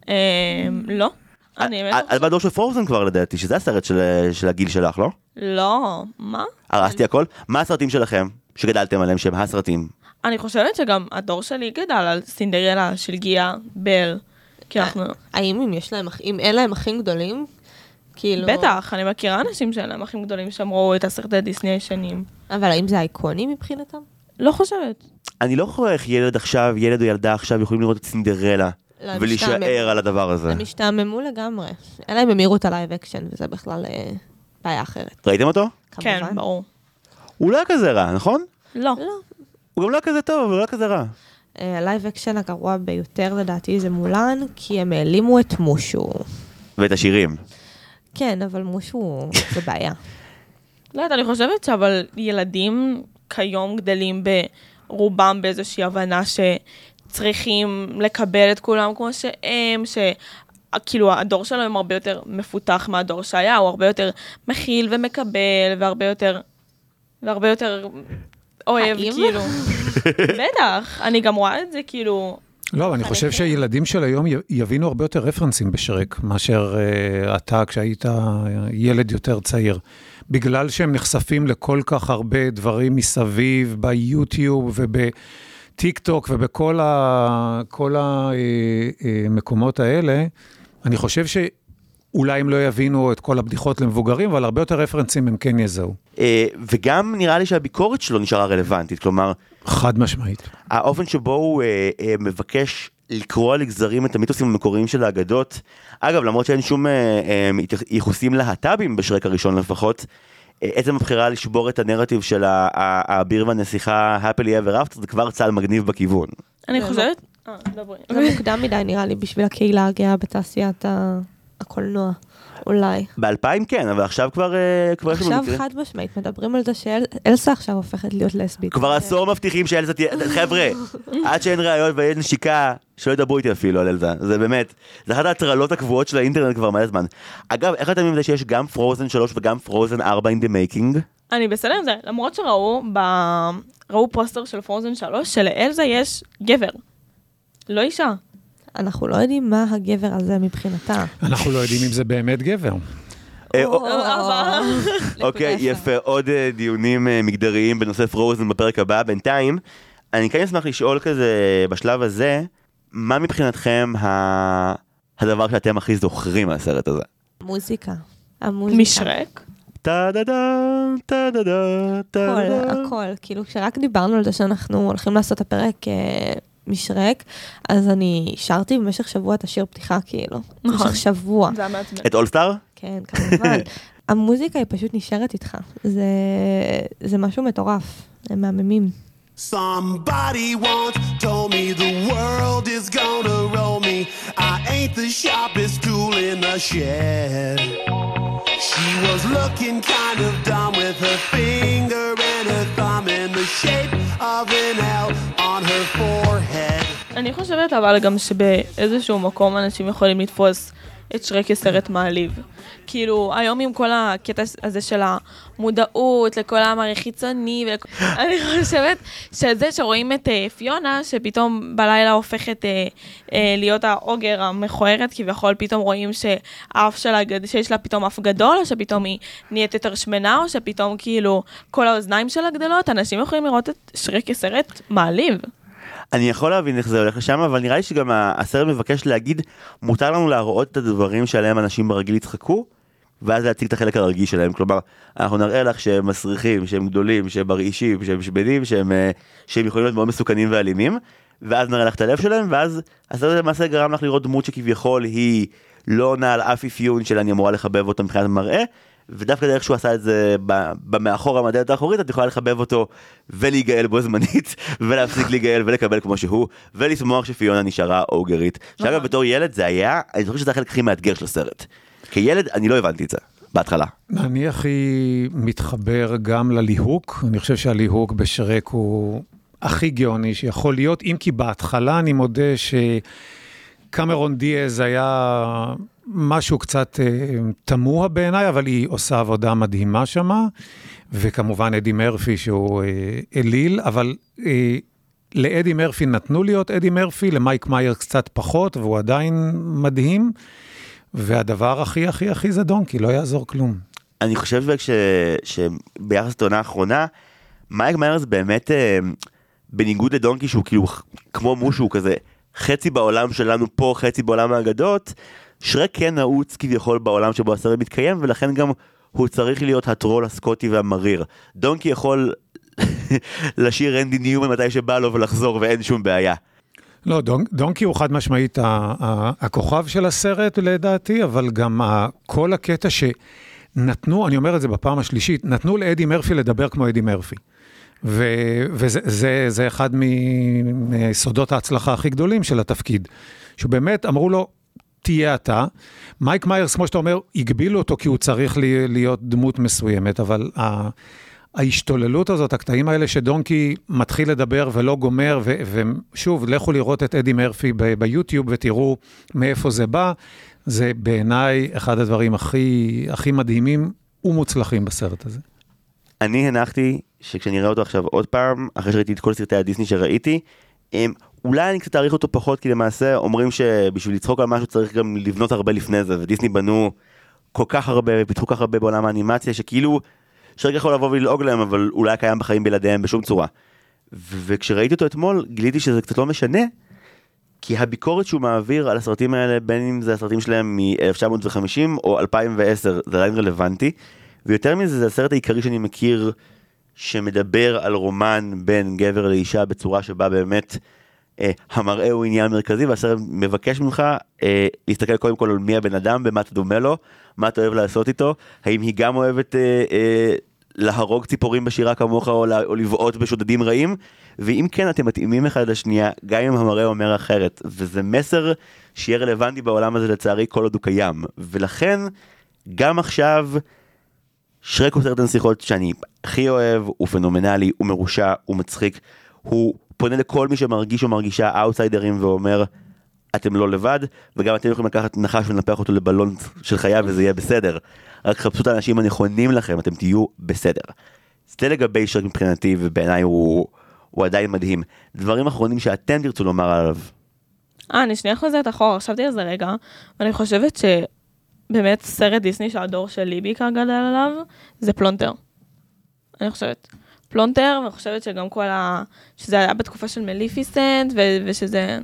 Speaker 4: אמ, לא. אני באמת...
Speaker 1: את- בדור של פרוזן כבר לדעתי, שזה הסרט של- של הגיל שלך, לא?
Speaker 4: לא. מה?
Speaker 1: הרסתי הכל? מה הסרטים שלכם שגדלתם עליהם שהם הסרטים?
Speaker 4: אני חושבת שגם הדור שלי גדל על סינדרלה של גיאה בל. כי אנחנו...
Speaker 3: האם אם יש להם, אם אין להם אחים גדולים, כאילו...
Speaker 4: בטח, אני מכירה אנשים שאין להם אחים גדולים שאמרו את הסרטי דיסני הישנים.
Speaker 3: אבל האם זה אייקוני מבחינתם?
Speaker 4: לא חושבת.
Speaker 1: אני לא רואה איך ילד עכשיו, ילד או ילדה עכשיו יכולים לראות את סינדרלה
Speaker 3: לא,
Speaker 1: ולהישאר. על הדבר הזה.
Speaker 3: הם השתעממו לגמרי. אלא אם הם יראו את ה live action, וזה בכלל אה, בעיה אחרת.
Speaker 1: ראיתם אותו?
Speaker 4: כן. ברור.
Speaker 1: הוא לא היה כזה רע, נכון?
Speaker 4: לא.
Speaker 3: לא.
Speaker 1: הוא גם לא היה כזה טוב, אבל הוא לא היה כזה רע.
Speaker 3: אה, ה live action הגרוע ביותר לדעתי זה מולן, כי הם העלימו את מושו.
Speaker 1: ואת השירים.
Speaker 3: כן, אבל מושו זה בעיה.
Speaker 4: לא יודעת, אני חושבת שאבל ילדים כיום גדלים ברובם באיזושהי הבנה שצריכים לקבל את כולם כמו שהם, שכאילו הדור שלהם הרבה יותר מפותח מהדור שהיה, הוא הרבה יותר מכיל ומקבל, והרבה יותר, והרבה יותר אוהב,
Speaker 3: האם?
Speaker 4: כאילו. *laughs* בטח, אני גם רואה את זה כאילו...
Speaker 2: לא, אני חושב שילדים של היום יבינו הרבה יותר רפרנסים בשרק, מאשר uh, אתה כשהיית ילד יותר צעיר. בגלל שהם נחשפים לכל כך הרבה דברים מסביב, ביוטיוב ובטיק טוק ובכל ה- המקומות האלה, אני חושב שאולי הם לא יבינו את כל הבדיחות למבוגרים, אבל הרבה יותר רפרנסים הם כן יזהו.
Speaker 1: אה, וגם נראה לי שהביקורת שלו נשארה רלוונטית, כלומר,
Speaker 2: חד משמעית.
Speaker 1: האופן שבו הוא אה, אה, מבקש לקרוע לגזרים את המיתוסים המקוריים של האגדות, אגב, למרות שאין שום אה, ייחוסים להט"בים בשרק הראשון לפחות, עצם הבחירה לשבור את הנרטיב של האביר והנסיכה happily ever after זה כבר צעד מגניב בכיוון.
Speaker 4: אני
Speaker 3: לא.
Speaker 4: חושבת... אה, דברי.
Speaker 3: זה מוקדם מדי נראה לי בשביל הקהילה הגאה בתעשיית ה- הקולנוע. אולי.
Speaker 1: ב-2000 כן, אבל עכשיו כבר אה, כבר
Speaker 3: עכשיו. חד משמעית מדברים על זה שאלסה עכשיו הופכת להיות לסבית.
Speaker 1: כבר
Speaker 3: אה,
Speaker 1: עשור מבטיחים שאלזה תהיה, *laughs* חבר'ה, עד שאין ראיות ואין נשיקה, שלא ידברו איתי אפילו על אלזה, זה באמת, זה אחת ההטרלות הקבועות של האינטרנט כבר מלא זמן. אגב, איך אתם זה שיש גם פרוזן 3 וגם פרוזן 4 in the making?
Speaker 4: אני בסדר עם זה, למרות שראו ב... ראו פוסטר של פרוזן 3, שלאלזה יש גבר. לא אישה.
Speaker 3: אנחנו לא יודעים מה הגבר הזה מבחינתה.
Speaker 2: אנחנו לא יודעים אם זה באמת גבר.
Speaker 1: אה, *laughs* אוקיי, יפה, עוד אה, דיונים אה, מגדריים בנושא פרוזן בפרק הבא. בינתיים, אני כן אשמח לשאול כזה, בשלב הזה, מה מבחינתכם הדבר שאתם הכי זוכרים מהסרט הזה?
Speaker 3: מוזיקה. המוזיקה.
Speaker 4: משרק.
Speaker 1: טה דה דה, טה דה דה, טה דה דה.
Speaker 3: הכל, הכל. כאילו, כשרק דיברנו על זה שאנחנו הולכים לעשות את הפרק משרק, אז אני שרתי במשך שבוע את השיר פתיחה, כאילו.
Speaker 4: נכון.
Speaker 3: במשך שבוע.
Speaker 4: זה היה מעצבן.
Speaker 1: את All Star?
Speaker 3: כן, כמובן. המוזיקה היא פשוט נשארת איתך. זה, זה משהו מטורף. הם מהממים.
Speaker 5: Somebody once told me the world is gonna roll me. I ain't the sharpest tool in the shed. She was looking kind of dumb with her finger and her thumb in the shape of an L on her forehead.
Speaker 4: אני חושבת אבל גם שבאיזשהו מקום אנשים יכולים לתפוס את שרק כסרט מעליב. כאילו, היום עם כל הקטע הזה של המודעות לכל המערכת חיצוני, ולכ... *laughs* אני חושבת שזה שרואים את אה, פיונה, שפתאום בלילה הופכת אה, אה, להיות האוגר המכוערת, כביכול פתאום רואים שהאף שלה, שיש לה פתאום אף גדול, או שפתאום היא נהיית יותר שמנה, או שפתאום כאילו כל האוזניים שלה גדלות, אנשים יכולים לראות את שרק כסרט מעליב.
Speaker 1: אני יכול להבין איך זה הולך לשם, אבל נראה לי שגם הסרט מבקש להגיד, מותר לנו להראות את הדברים שעליהם אנשים ברגיל יצחקו, ואז להציג את החלק הרגיש שלהם. כלומר, אנחנו נראה לך שהם מסריחים, שהם גדולים, שהם מרעישים, שהם שמנים, שהם, אה, שהם יכולים להיות מאוד מסוכנים ואלימים, ואז נראה לך את הלב שלהם, ואז הסרט למעשה גרם לך לראות דמות שכביכול היא לא עונה על אף אפיון של אני אמורה לחבב אותו מבחינת מראה. ודווקא דרך שהוא עשה את זה ב- במאחורה מהדלת האחורית את יכולה לחבב אותו ולהיגאל בו זמנית *laughs* ולהפסיק להיגאל ולקבל כמו שהוא ולשמוח שפיונה נשארה אוגרית. שאגב בתור ילד זה היה אני חושב שזה החלק הכי מאתגר של הסרט. כילד אני לא הבנתי את זה בהתחלה.
Speaker 2: אני הכי מתחבר גם לליהוק, אני חושב שהליהוק בשרק הוא הכי גאוני שיכול להיות, אם כי בהתחלה אני מודה שקמרון דיאז היה משהו קצת אה, תמוה בעיניי, אבל היא עושה עבודה מדהימה שמה, וכמובן אדי מרפי שהוא אה, אליל, אבל אה, לאדי מרפי נתנו להיות אדי מרפי, למייק מאייר קצת פחות, והוא עדיין מדהים. והדבר הכי הכי הכי זה דונקי, לא יעזור כלום.
Speaker 1: אני חושב ש... שביחס לעונה האחרונה מייק מיירס באמת אה, בניגוד לדונקי שהוא כאילו כמו מושו כזה חצי בעולם שלנו פה חצי בעולם האגדות שרק כן נעוץ כביכול בעולם שבו הסרט מתקיים ולכן גם הוא צריך להיות הטרול הסקוטי והמריר. דונקי יכול *laughs* לשיר רנדי ניומן מתי שבא לו ולחזור ואין שום בעיה.
Speaker 2: לא, דונ, דונקי הוא חד משמעית הכוכב של הסרט לדעתי, אבל גם כל הקטע שנתנו, אני אומר את זה בפעם השלישית, נתנו לאדי מרפי לדבר כמו אדי מרפי. ו, וזה זה, זה אחד מסודות ההצלחה הכי גדולים של התפקיד. שבאמת אמרו לו, תהיה אתה. מייק מיירס, כמו שאתה אומר, הגבילו אותו כי הוא צריך להיות דמות מסוימת, אבל ה- ההשתוללות הזאת, הקטעים האלה שדונקי מתחיל לדבר ולא גומר, ו- ושוב, לכו לראות את אדי מרפי ב- ביוטיוב ותראו מאיפה זה בא, זה בעיניי אחד הדברים הכי, הכי מדהימים ומוצלחים בסרט הזה.
Speaker 1: אני הנחתי שכשאני אראה אותו עכשיו עוד פעם, אחרי שראיתי את כל סרטי הדיסני שראיתי, הם, אולי אני קצת אעריך אותו פחות, כי למעשה אומרים שבשביל לצחוק על משהו צריך גם לבנות הרבה לפני זה, ודיסני בנו כל כך הרבה, פיתחו כל כך הרבה בעולם האנימציה, שכאילו, שרגע יכול לבוא וללעוג להם, אבל היה קיים בחיים בלעדיהם בשום צורה. וכשראיתי אותו אתמול, גיליתי שזה קצת לא משנה, כי הביקורת שהוא מעביר על הסרטים האלה, בין אם זה הסרטים שלהם מ-1950 או 2010, זה עדיין רלוונטי. ויותר מזה, זה הסרט העיקרי שאני מכיר שמדבר על רומן בין גבר לאישה בצורה שבה באמת אה, המראה הוא עניין מרכזי, והסרט מבקש ממך אה, להסתכל קודם כל על מי הבן אדם, במה אתה דומה לו, מה אתה אוהב לעשות איתו, האם היא גם אוהבת אה, אה, להרוג ציפורים בשירה כמוך או, לה, או לבעוט בשודדים רעים, ואם כן אתם מתאימים אחד לשנייה, גם אם המראה אומר אחרת, וזה מסר שיהיה רלוונטי בעולם הזה לצערי כל עוד הוא קיים, ולכן גם עכשיו שרק הוא סרט הנסיכות שאני הכי אוהב, הוא פנומנלי, הוא מרושע, הוא מצחיק, הוא פונה לכל מי שמרגיש או מרגישה אאוטסיידרים ואומר, אתם לא לבד, וגם אתם יכולים לקחת נחש ולנפח אותו לבלון של חייו וזה יהיה בסדר. רק חפשו את האנשים הנכונים לכם, אתם תהיו בסדר. זה לגבי שרק מבחינתי, ובעיניי הוא, הוא עדיין מדהים. דברים אחרונים שאתם תרצו לומר עליו.
Speaker 4: אה, אני שנייה חוזרת אחורה, חשבתי על זה רגע, ואני חושבת שבאמת סרט דיסני שהדור שלי בעיקר גדל עליו, זה פלונטר. אני חושבת. פלונטר, ואני חושבת שגם כל ה... שזה היה בתקופה של מליפיסנט, ו... ושזה...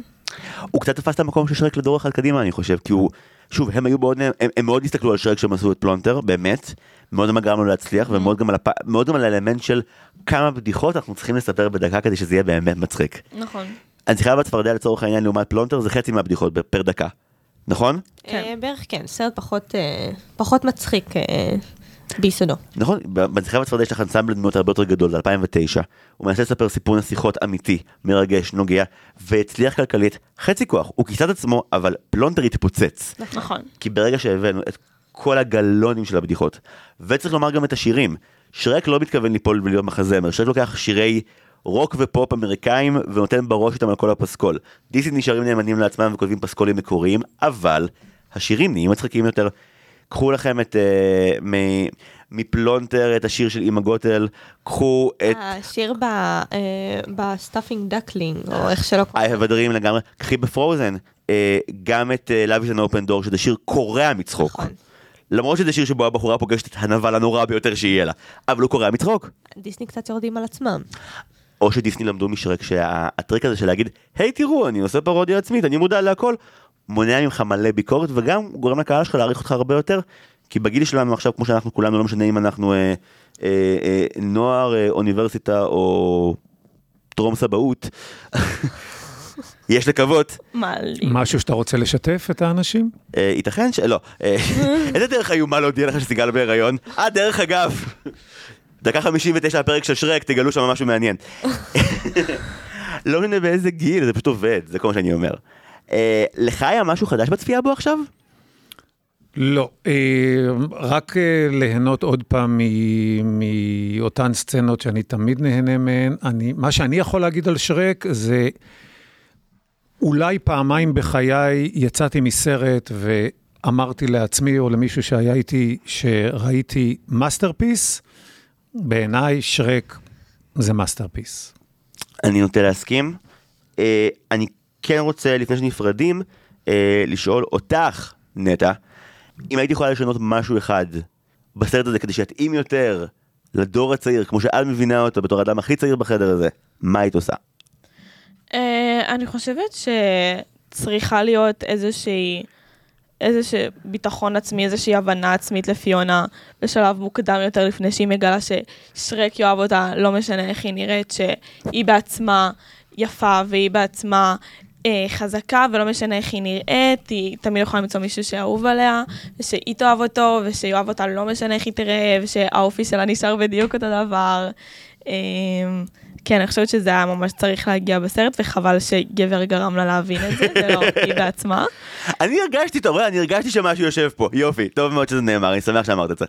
Speaker 1: הוא קצת תפס את המקום של שרק לדור אחד קדימה אני חושב, כי הוא שוב, הם היו מאוד, הם, הם מאוד הסתכלו על שרק כשהם עשו את פלונטר, באמת, מאוד מה גרם לו להצליח, ומאוד גם, על הפ... מאוד גם על האלמנט של כמה בדיחות אנחנו צריכים לספר בדקה כדי שזה יהיה באמת מצחיק.
Speaker 4: נכון.
Speaker 1: הנסיכה והצפרדע לצורך העניין לעומת פלונטר זה חצי מהבדיחות per דקה, נכון?
Speaker 3: אה, בערך כן, סרט פחות, אה, פחות מצחיק אה, ביסודו.
Speaker 1: נכון, בנסיכה והצפרדע יש לך אנסמבל דמויות הרבה יותר גדול, זה 2009. הוא מנסה לספר סיפור נסיכות אמיתי, מרגש, נוגע, והצליח כלכלית, חצי כוח, הוא כיסה את עצמו, אבל פלונטר התפוצץ.
Speaker 4: נכון.
Speaker 1: כי ברגע שהבאנו את כל הגלונים של הבדיחות, וצריך לומר גם את השירים, שרק לא מתכוון ליפול ולהיות מחזמר, שרק לוקח שירי רוק ופופ אמריקאים ונותן בראש איתם על כל הפסקול. דיסני נשארים נאמנים לעצמם וכותבים פסקולים מקוריים, אבל השירים נהיים מצחיקים יותר. קחו לכם את, uh, מ- מפלונטר את השיר של אימא גוטל, קחו את
Speaker 3: השיר אה, בסטאפינג דקלינג, או איך שלא
Speaker 1: I
Speaker 3: קוראים.
Speaker 1: have a dream לגמרי, קחי בפרוזן, גם את Love is an open door, שזה שיר קורע מצחוק.
Speaker 3: נכון.
Speaker 1: למרות שזה שיר שבו הבחורה פוגשת את הנבל הנורא ביותר שיהיה לה, אבל הוא קורע מצחוק.
Speaker 3: דיסני קצת יורדים על עצמם.
Speaker 1: או שדיסני למדו משרק שהטריק הזה של להגיד, היי תראו, אני עושה פרודיה עצמית, אני מודע להכל, מונע ממך מלא ביקורת וגם גורם לקהל שלך להעריך אותך הרבה יותר, כי בגיל שלנו עכשיו, כמו שאנחנו כולנו, לא משנה אם אנחנו אה, אה, אה, נוער, אה, אוניברסיטה או טרום סבאות, *laughs* יש לקוות.
Speaker 2: משהו שאתה רוצה לשתף את האנשים?
Speaker 1: אה, ייתכן ש... לא, אה, *laughs* איזה דרך איומה להודיע לך שסיגל בהיריון? אה, דרך אגב, *laughs* דקה 59 הפרק של שרק, תגלו שם משהו מעניין. לא משנה באיזה גיל, זה פשוט עובד, זה כל מה שאני אומר. אה, לך היה משהו חדש בצפייה בו עכשיו?
Speaker 2: לא, אה, רק אה, ליהנות עוד פעם מאותן סצנות שאני תמיד נהנה מהן. אני, מה שאני יכול להגיד על שרק זה אולי פעמיים בחיי יצאתי מסרט ואמרתי לעצמי או למישהו שהיה איתי שראיתי masterpiece, בעיניי שרק זה masterpiece.
Speaker 1: אני נוטה להסכים. אה, אני כן רוצה, לפני שנפרדים, אה, לשאול אותך, נטע, אם היית יכולה לשנות משהו אחד בסרט הזה כדי שיתאים יותר לדור הצעיר, כמו שאת מבינה אותו בתור האדם הכי צעיר בחדר הזה, מה היית עושה?
Speaker 4: אה, אני חושבת שצריכה להיות איזושהי, איזשהו ביטחון עצמי, איזושהי הבנה עצמית לפיונה בשלב מוקדם יותר לפני שהיא מגלה ששרק יאהב אותה, לא משנה איך היא נראית, שהיא בעצמה יפה והיא בעצמה אה, חזקה, ולא משנה איך היא נראית, היא תמיד יכולה למצוא מישהו שאהוב עליה, ושהיא תאהב אותו, ושיאהב אותה לא משנה איך היא תראה, ושהאופי שלה נשאר בדיוק אותו דבר. אה, כן, אני חושבת שזה היה ממש צריך להגיע בסרט, וחבל שגבר גרם לה להבין את זה, ולא *laughs* היא בעצמה.
Speaker 1: אני הרגשתי, אתה רואה, אני הרגשתי שמשהו יושב פה, יופי, טוב מאוד שזה נאמר, אני שמח שאמרת את זה.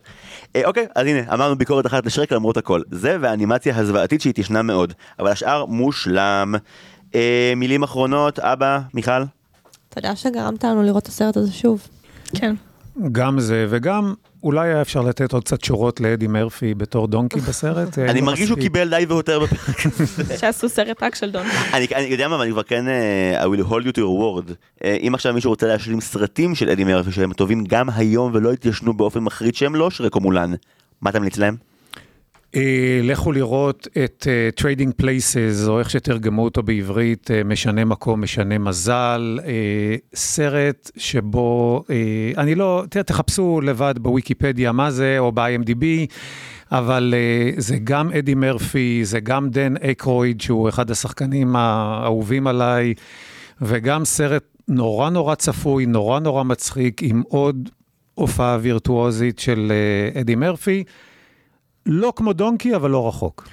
Speaker 1: אה, אוקיי, אז הנה, אמרנו ביקורת אחת לשרק למרות הכל. זה והאנימציה הזוועתית שהתיישנה מאוד, אבל השאר מושלם. אה, מילים אחרונות, אבא, מיכל?
Speaker 3: תודה שגרמת לנו לראות את הסרט הזה שוב.
Speaker 4: כן.
Speaker 2: גם זה, וגם אולי היה אפשר לתת עוד קצת שורות לאדי מרפי בתור דונקי בסרט.
Speaker 1: אני
Speaker 2: לא
Speaker 1: מרגיש שהוא. קיבל די והותר בפרק הזה.
Speaker 4: שעשו סרט רק של דון.
Speaker 1: אני אני יודע מה, אבל אני כבר כן, אה, I will hold you to your word. אה, אם עכשיו מישהו רוצה להשלים סרטים של אדי מרפי שהם טובים גם היום ולא התיישנו באופן מחריד שהם לא שרק או מולן, מה אתה ממליץ להם?
Speaker 2: אה, לכו לראות את uh, Trading Places, או איך שתרגמו אותו בעברית, uh, משנה מקום, משנה מזל, סרט שבו, אני לא, תראה, תחפשו לבד בוויקיפדיה מה זה, או ב-IMDb, אבל uh, זה גם אדי מרפי, זה גם דן אקרויד, שהוא אחד השחקנים האהובים עליי, וגם סרט נורא נורא צפוי, נורא נורא מצחיק, עם עוד הופעה וירטואוזית של uh, אדי מרפי. לא כמו דונקי, אבל לא רחוק.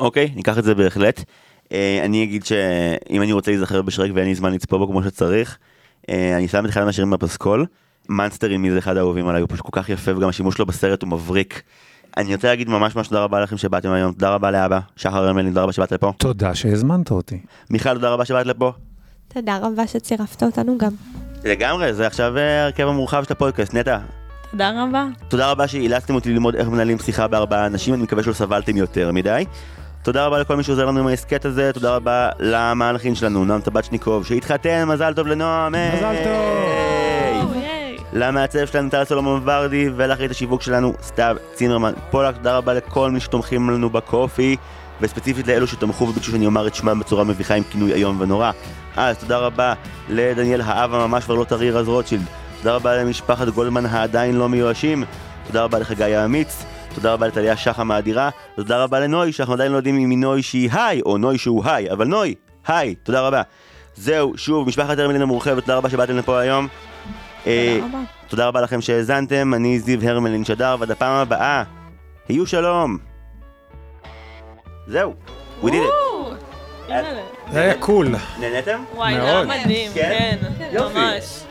Speaker 1: אוקיי, ניקח את זה בהחלט. אה, אני אגיד שאם אני רוצה להיזכר בשרק ואין לי זמן לצפות בו כמו שצריך, אה, אני שם את אחד מהשירים בפסקול. מאנסטרים זה אחד האהובים עליי, הוא פשוט כל כך יפה וגם השימוש שלו בסרט הוא מבריק. אני רוצה להגיד ממש ממש תודה רבה לכם שבאתם היום, תודה רבה לאבא, שחר הרמלי, תודה רבה שבאת לפה.
Speaker 2: תודה שהזמנת אותי.
Speaker 1: מיכל, תודה רבה שבאת לפה.
Speaker 3: תודה רבה שצירפת אותנו גם.
Speaker 1: לגמרי, זה עכשיו אה, ההרכב המורחב של הפודקאסט, נטע.
Speaker 4: תודה רבה.
Speaker 1: תודה רבה שאילצתם אותי ללמוד איך מנהלים שיחה בארבעה אנשים, אני מקווה שלא סבלתם יותר מדי. תודה רבה לכל מי שעוזר לנו עם ההסכת הזה, תודה רבה למהלכים שלנו, נועם טבצ'ניקוב, שהתחתן, מזל טוב לנועם.
Speaker 2: מזל! טוב.
Speaker 1: למעצב שלנו טל סולומון ורדי, ולאחרית השיווק שלנו סתיו צימרמן פולק, תודה רבה לכל מי שתומכים לנו בקופי, וספציפית לאלו שתמכו וביקשו שאני אומר את שמם בצורה מביכה עם כינוי איום ונורא. אז תודה רבה לדניאל האב הממש כבר לא טרי רז רוטשילד. תודה רבה למשפחת גולדמן העדיין לא מיואשים, תודה רבה לחגי האמיץ, תודה רבה לטליה שחם האדירה, תודה רבה לנוי, שאנחנו עדיין לא יודעים אם היא נוי שהיא היי, או נוי שהוא היי, אבל נוי, היי, תודה רבה. זהו, שוב, משפחת הרמלין המורחבת, תודה רבה שבאתם לפה היום. אה,
Speaker 4: תודה רבה.
Speaker 1: תודה רבה לכם שהאזנתם, אני זיו הרמלין שדר, ועד הפעם הבאה, היו שלום. זהו, we did it.
Speaker 4: אימא'לה.
Speaker 2: זה היה קול.
Speaker 1: נהניתם?
Speaker 4: וואי. זה היה מדהים,
Speaker 1: כן?
Speaker 4: כן,
Speaker 1: יופי.
Speaker 4: ממש.